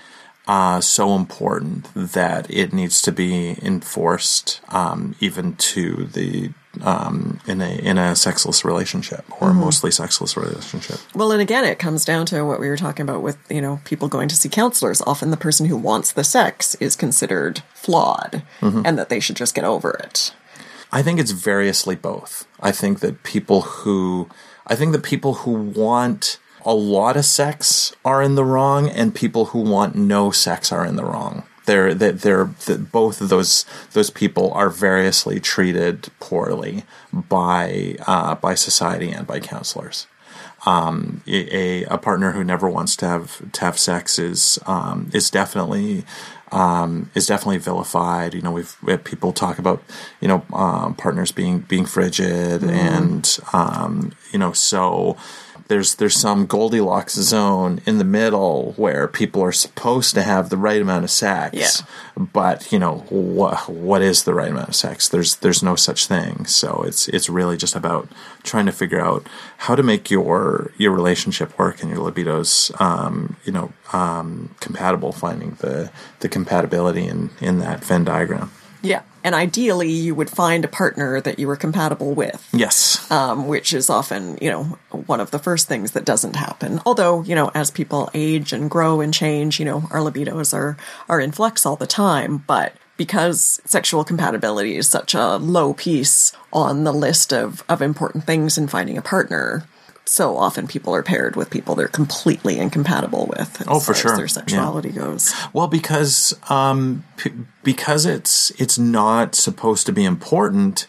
uh, so important that it needs to be enforced um, even to the um, in a in a sexless relationship or mm-hmm. mostly sexless relationship. Well, and again, it comes down to what we were talking about with you know people going to see counselors. Often, the person who wants the sex is considered flawed, mm-hmm. and that they should just get over it. I think it's variously both. I think that people who I think that people who want a lot of sex are in the wrong, and people who want no sex are in the wrong they're that they're, they're both of those those people are variously treated poorly by uh, by society and by counselors. um, a a partner who never wants to have to have sex is um, is definitely um, is definitely vilified. You know, we've we people talk about you know um, partners being being frigid, and um, you know so there's there's some Goldilocks zone in the middle where people are supposed to have the right amount of sex. Yeah. But you know what what is the right amount of sex? There's there's no such thing. So it's it's really just about trying to figure out how to make your your relationship work and your libidos um, you know um, compatible. Finding the the compatibility in in that Venn diagram. Yeah. And ideally, you would find a partner that you were compatible with. Yes. um, which is often, you know, one of the first things that doesn't happen. Although, you know, as people age and grow and change, you know, our libidos are are in flux all the time. But because sexual compatibility is such a low piece on the list of of important things in finding a partner. So often people are paired with people they're completely incompatible with. As Oh, for far as sure. their sexuality goes. Well, because um, p- because it's it's not supposed to be important.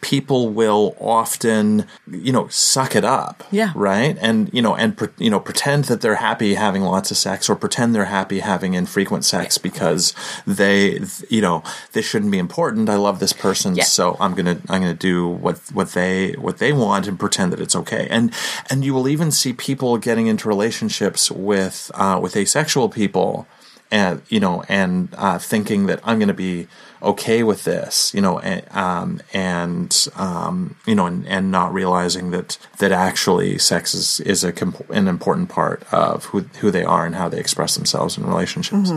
People will often, you know, suck it up, Yeah. right, and you know, and you know, pretend that they're happy having lots of sex, or pretend they're happy having infrequent sex because they, you know, this shouldn't be important. I love this person, Yeah. so I'm gonna I'm gonna do what what they what they want and pretend that it's okay. And and you will even see people getting into relationships with uh, with asexual people and you know and uh, thinking that I'm going to be okay with this you know and um, and um, you know and, and not realizing that that actually sex is is a comp- an important part of who who they are and how they express themselves in relationships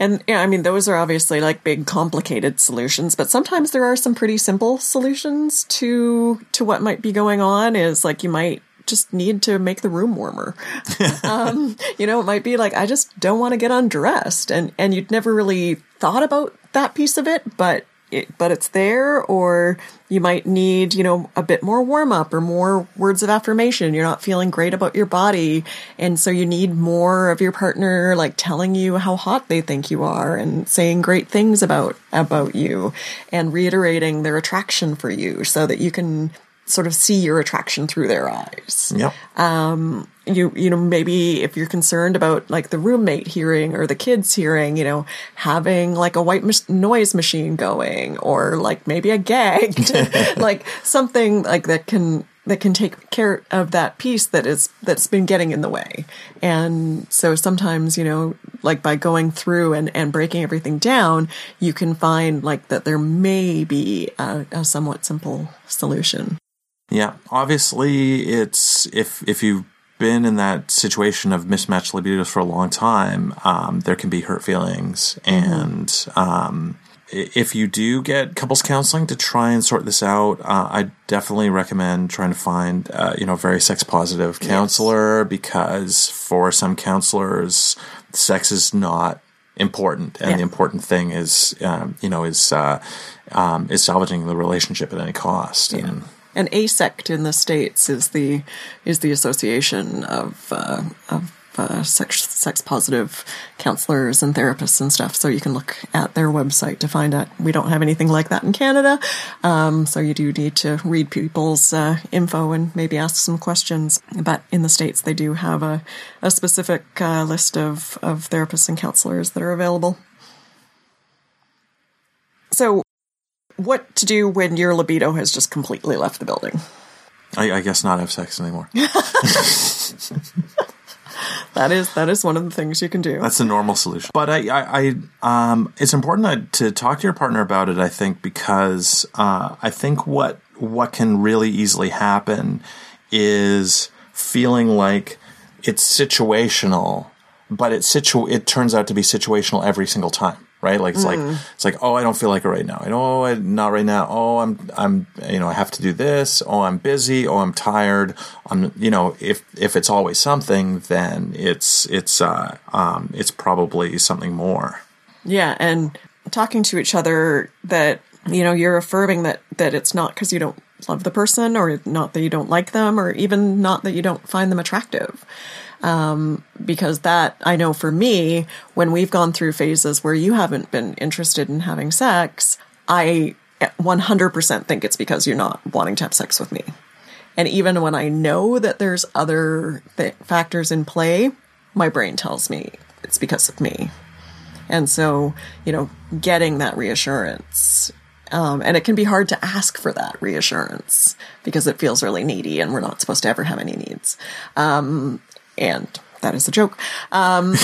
And yeah, I mean, those are obviously like big, complicated solutions, but sometimes there are some pretty simple solutions to to what might be going on. Is like you might just need to make the room warmer. um, you know, it might be like I just don't want to get undressed, and and you'd never really thought about that piece of it, but it, but it's there, or you might need, you know, a bit more warm up or more words of affirmation. You're not feeling great about your body. And so you need more of your partner, like telling you how hot they think you are and saying great things about, about you and reiterating their attraction for you so that you can sort of see your attraction through their eyes. Yep. Um, you you know maybe if you're concerned about like the roommate hearing or the kids hearing you know having like a white noise machine going or like maybe a gag like something like that can that can take care of that piece that is that's been getting in the way. And so sometimes you know like by going through and and breaking everything down you can find like that there may be a, a somewhat simple solution Yeah, obviously, it's if if you've been in that situation of mismatched libidos for a long time, um, there can be hurt feelings, and um, if you do get couples counseling to try and sort this out, uh, I definitely recommend trying to find uh, you know a very sex positive counselor because for some counselors, sex is not important, and Yeah. the important thing is um, you know is uh, um, is salvaging the relationship at any cost. And, And AASECT in the states is the is the association of uh, of uh, sex sex positive counselors and therapists and stuff. So you can look at their website to find out. We don't have anything like that in Canada, um, so you do need to read people's uh, info and maybe ask some questions. But in the states, they do have a a specific uh, list of of therapists and counselors that are available. So. What to do when your libido has just completely left the building? I, I guess not have sex anymore. That is that is one of the things you can do. That's the normal solution. But I, I, I um, it's important to, to talk to your partner about it. I think because uh, I think what what can really easily happen is feeling like it's situational, but it's situ. It turns out to be situational every single time. Right, like it's like it's like oh I don't feel like it right now. I know I, not right now. Oh I'm I'm you know I have to do this. Oh I'm busy. Oh I'm tired. I'm you know if if it's always something, then it's it's uh um it's probably something more. yeah, and talking to each other that you know you're affirming that that it's not because you don't love the person or not that you don't like them or even not that you don't find them attractive. Um, because that I know for me, when we've gone through phases where you haven't been interested in having sex, I 100% think it's because you're not wanting to have sex with me. And even when I know that there's other th- factors in play, my brain tells me it's because of me. And so, you know, getting that reassurance. Um, and it can be hard to ask for that reassurance because it feels really needy and we're not supposed to ever have any needs. Um, and that is a joke. Um,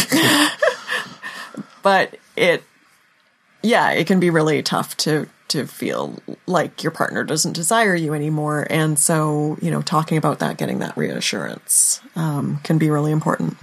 but it, yeah, it can be really tough to, to feel like your partner doesn't desire you anymore. And so, you know, talking about that, getting that reassurance, um, can be really important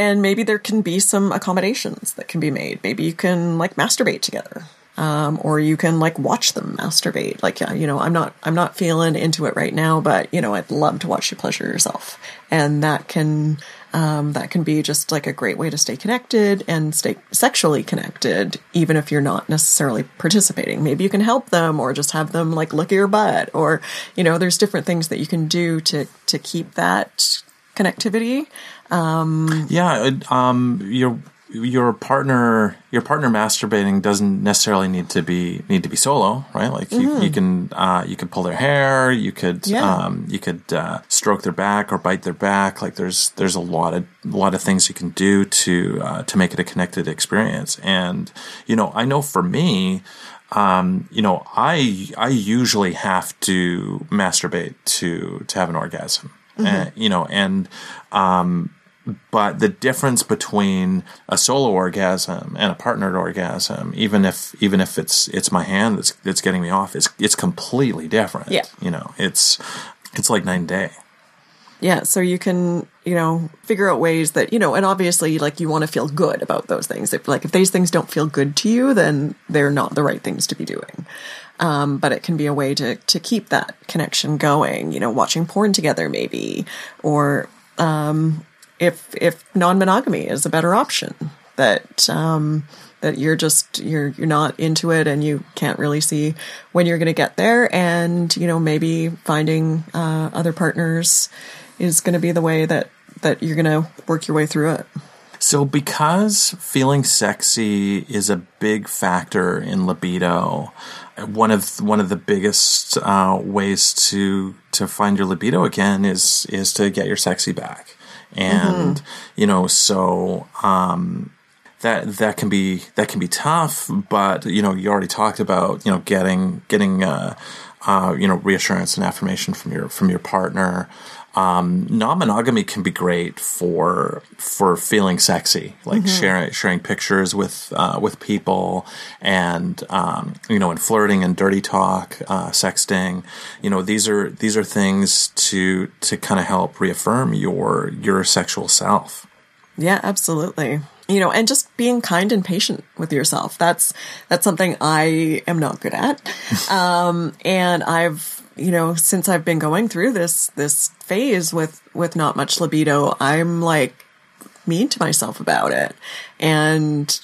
and maybe there can be some accommodations that can be made. Maybe you can like masturbate together. Um, or you can like watch them masturbate. Like, you know, I'm not, I'm not feeling into it right now, but you know, I'd love to watch you pleasure yourself. And that can, um, that can be just like a great way to stay connected and stay sexually connected, even if you're not necessarily participating. Maybe you can help them or just have them like look at your butt or, you know, there's different things that you can do to, to keep that connectivity. Um, yeah, um, your your partner your partner masturbating doesn't necessarily need to be need to be solo, right? Like you, mm-hmm. you can uh, you could pull their hair, you could yeah. um, you could uh, stroke their back or bite their back. Like there's there's a lot of a lot of things you can do to uh, to make it a connected experience. And you know, I know for me, um, you know, I I usually have to masturbate to to have an orgasm. Mm-hmm. And, you know, and um, but the difference between a solo orgasm and a partnered orgasm, even if even if it's it's my hand that's that's getting me off, is it's completely different. Yeah, you know, it's it's like night and day. Yeah, so you can, you know, figure out ways that, you know, and obviously like you want to feel good about those things. If like if these things don't feel good to you, then they're not the right things to be doing. Um, but it can be a way to to keep that connection going, you know, watching porn together maybe or um, if if non-monogamy is a better option that um, that you're just you're you're not into it and you can't really see when you're going to get there. And you know maybe finding uh, other partners is going to be the way that that you're going to work your way through it. So because feeling sexy is a big factor in libido one of one of the biggest uh, ways to to find your libido again is is to get your sexy back and mm-hmm. you know so um, that that can be that can be tough but you know you already talked about you know getting getting uh, uh, you know reassurance and affirmation from your from your partner um, non-monogamy can be great for for feeling sexy, like mm-hmm. sharing sharing pictures with uh, with people, and um, you know, and flirting and dirty talk, uh, sexting. You know, these are these are things to to kind of help reaffirm your your sexual self. Yeah, absolutely you know, and just being kind and patient with yourself. That's, that's something I am not good at. Um, and I've, you know, since I've been going through this, this phase with, with not much libido, I'm like mean to myself about it and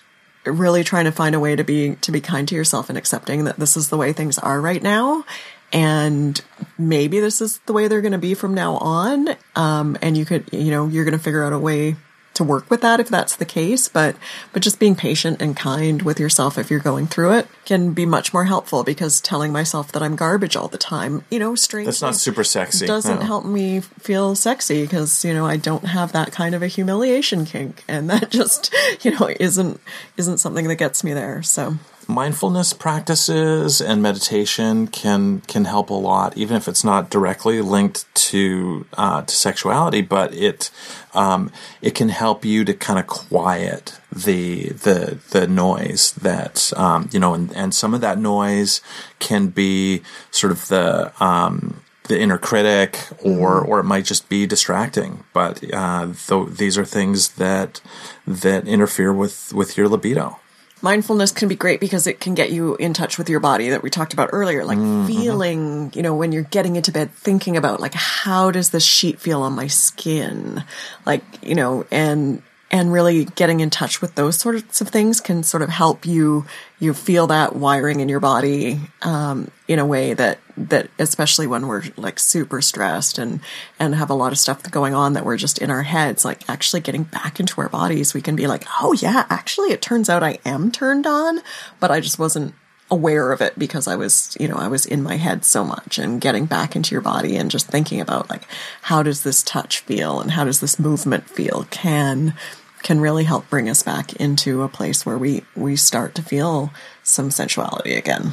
really trying to find a way to be, to be kind to yourself and accepting that this is the way things are right now. And maybe this is the way they're going to be from now on. Um, and you could, you know, you're going to figure out a way to work with that if that's the case, but but just being patient and kind with yourself if you're going through it can be much more helpful because telling myself that I'm garbage all the time, you know, strange. That's not super sexy. Doesn't no. help me feel sexy because, you know, I don't have that kind of a humiliation kink and that just, you know, isn't isn't something that gets me there. So mindfulness practices and meditation can can help a lot, even if it's not directly linked to uh, to sexuality. But it um, it can help you to kind of quiet the the the noise that um, you know, and, and some of that noise can be sort of the um, the inner critic, or mm-hmm. or it might just be distracting. But uh, th- these are things that that interfere with with your libido mindfulness can be great because it can get you in touch with your body that we talked about earlier like mm-hmm. feeling you know when you're getting into bed thinking about like how does this sheet feel on my skin like you know and and really getting in touch with those sorts of things can sort of help you you feel that wiring in your body um, in a way that that especially when we're like super stressed and and have a lot of stuff going on that we're just in our heads like actually getting back into our bodies we can be like oh yeah actually it turns out I am turned on but I just wasn't aware of it because I was, you know, I was in my head so much and getting back into your body and just thinking about like how does this touch feel and how does this movement feel can can really help bring us back into a place where we we start to feel some sensuality again.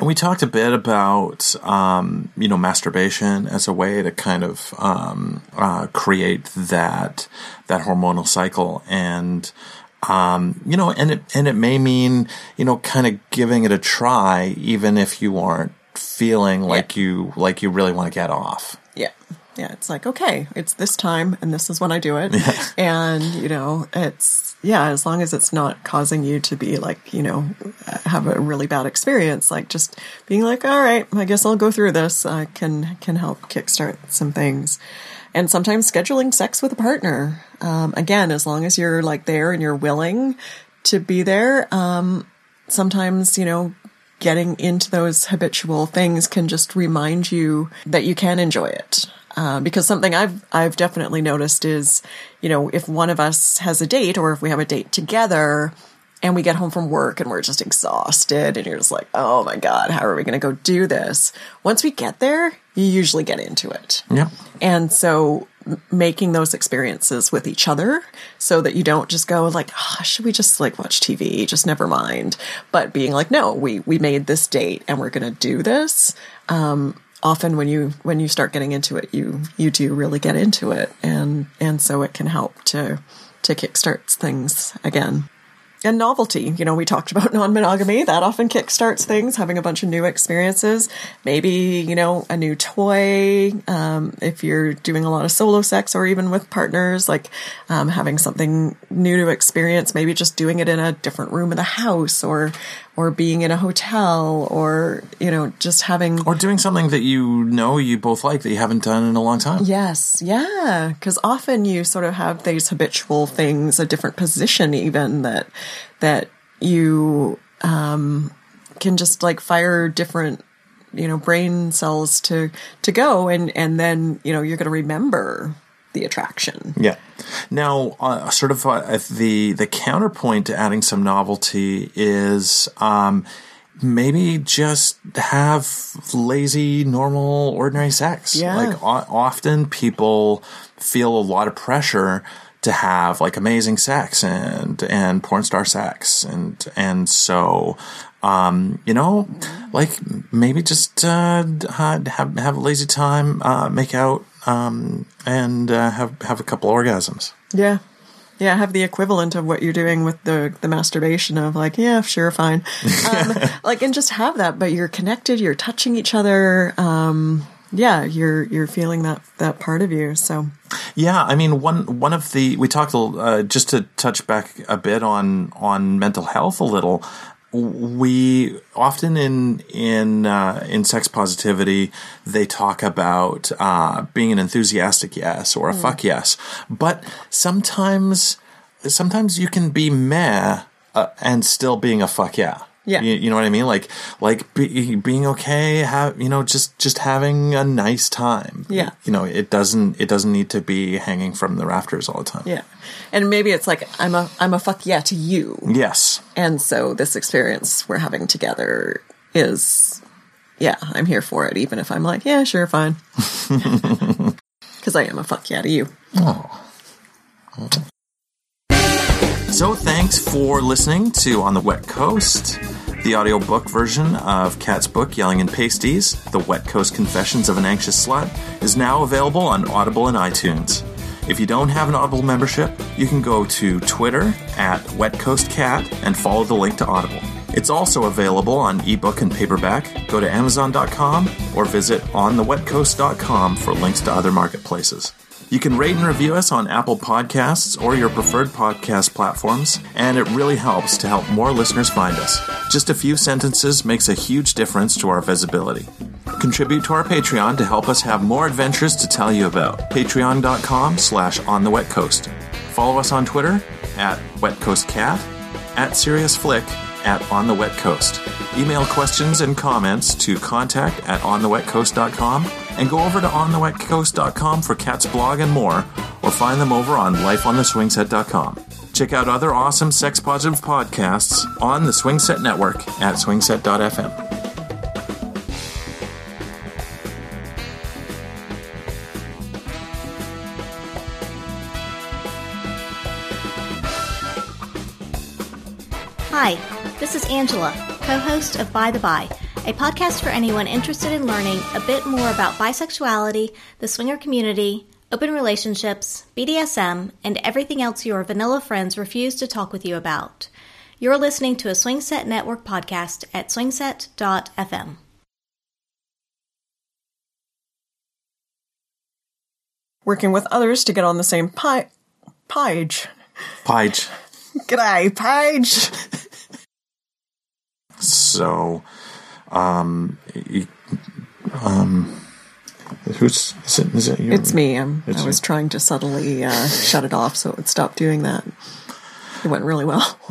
And we talked a bit about, um, you know, masturbation as a way to kind of um, uh, create that that hormonal cycle, and um, you know, and it and it may mean, you know, kind of giving it a try, even if you aren't feeling like yeah. you like you really want to get off. Yeah yeah, it's like, okay, it's this time and this is when I do it. Yeah. And, you know, it's, yeah, as long as it's not causing you to be like, you know, have a really bad experience, like just being like, all right, I guess I'll go through this, uh, can, can help kickstart some things. And sometimes scheduling sex with a partner. Um, again, as long as you're like there and you're willing to be there, um, sometimes, you know, getting into those habitual things can just remind you that you can enjoy it. Uh, because something I've I've definitely noticed is, you know, if one of us has a date or if we have a date together and we get home from work and we're just exhausted and you're just like, oh my god, how are we going to go do this? Once we get there, you usually get into it. Yeah. And so making those experiences with each other so that you don't just go like oh, should we just like watch tv just never mind but being like no we we made this date and we're going to do this um often when you when you start getting into it you you do really get into it and and so it can help to to kickstart things again and novelty. You know, we talked about non monogamy. That often kickstarts things, having a bunch of new experiences. Maybe, you know, a new toy. Um, if you're doing a lot of solo sex or even with partners, like um, having something new to experience, maybe just doing it in a different room of the house or or being in a hotel or you know just having or doing something that you know you both like that you haven't done in a long time. Yes. Yeah. Because often you sort of have these habitual things a different position even that that you um, can just like fire different you know brain cells to to go and and then you know you're going to remember the attraction. Yeah. Now, uh, sort of uh, the the counterpoint to adding some novelty is um, maybe just have lazy, normal, ordinary sex. Yeah. Like o- often people feel a lot of pressure to have like amazing sex and and porn star sex and and so um, you know, like maybe just uh, have have a lazy time, uh, make out, um, and uh, have have a couple orgasms. Yeah, yeah, have the equivalent of what you're doing with the the masturbation of like, yeah, sure, fine, um, like, and just have that. But you're connected, you're touching each other. Um, yeah, you're you're feeling that that part of you. So yeah, I mean one one of the we talked uh, just to touch back a bit on on mental health a little we often in in uh, in sex positivity they talk about uh, being an enthusiastic yes or a mm. fuck yes, but sometimes sometimes you can be meh uh, and still being a fuck yeah. Yeah. You, you, know what I mean? Like, like be, being okay, have, you know, just, just having a nice time. Yeah. You know, it doesn't, it doesn't need to be hanging from the rafters all the time. Yeah. And maybe it's like, I'm a, I'm a fuck yeah to you. Yes. And so this experience we're having together is, yeah, I'm here for it, even if I'm like, yeah, sure, fine. Because I am a fuck yeah to you. Oh. So, thanks for listening to On the Wet Coast, the audiobook version of Kat's book, Yelling and Pasties, The Wet Coast Confessions of an Anxious Slut, is now available on Audible and iTunes. If you don't have an Audible membership, you can go to Twitter at Wet Coast Cat and follow the link to Audible. It's also available on ebook and paperback. Go to Amazon.com or visit onthewetcoast.com for links to other marketplaces. You can rate and review us on Apple Podcasts or your preferred podcast platforms, and it really helps to help more listeners find us. Just a few sentences makes a huge difference to our visibility. Contribute to our Patreon to help us have more adventures to tell you about. Patreon.com slash on the wet coast. Follow us on Twitter at wetcoastcat, at seriousflick, at on the wet coast. Email questions and comments to contact at onthewetcoast.com and go over to onthewetcoast.com for Kat's blog and more, or find them over on lifeontheswingset.com. Check out other awesome sex positive podcasts on the Swingset Network at swingset.fm. Hi, this is Angela, co host of By the By, a podcast for anyone interested in learning a bit more about bisexuality, the swinger community, open relationships, BDSM, and everything else your vanilla friends refuse to talk with you about. You're listening to a Swingset Network podcast at swingset.fm. Working with others to get on the same pi- page. Page. G'day, Paige. So, um, you, um, who's is it? Is it you? It's me. Um, It's I was you. trying to subtly uh, shut it off so it would stop doing that. It went really well.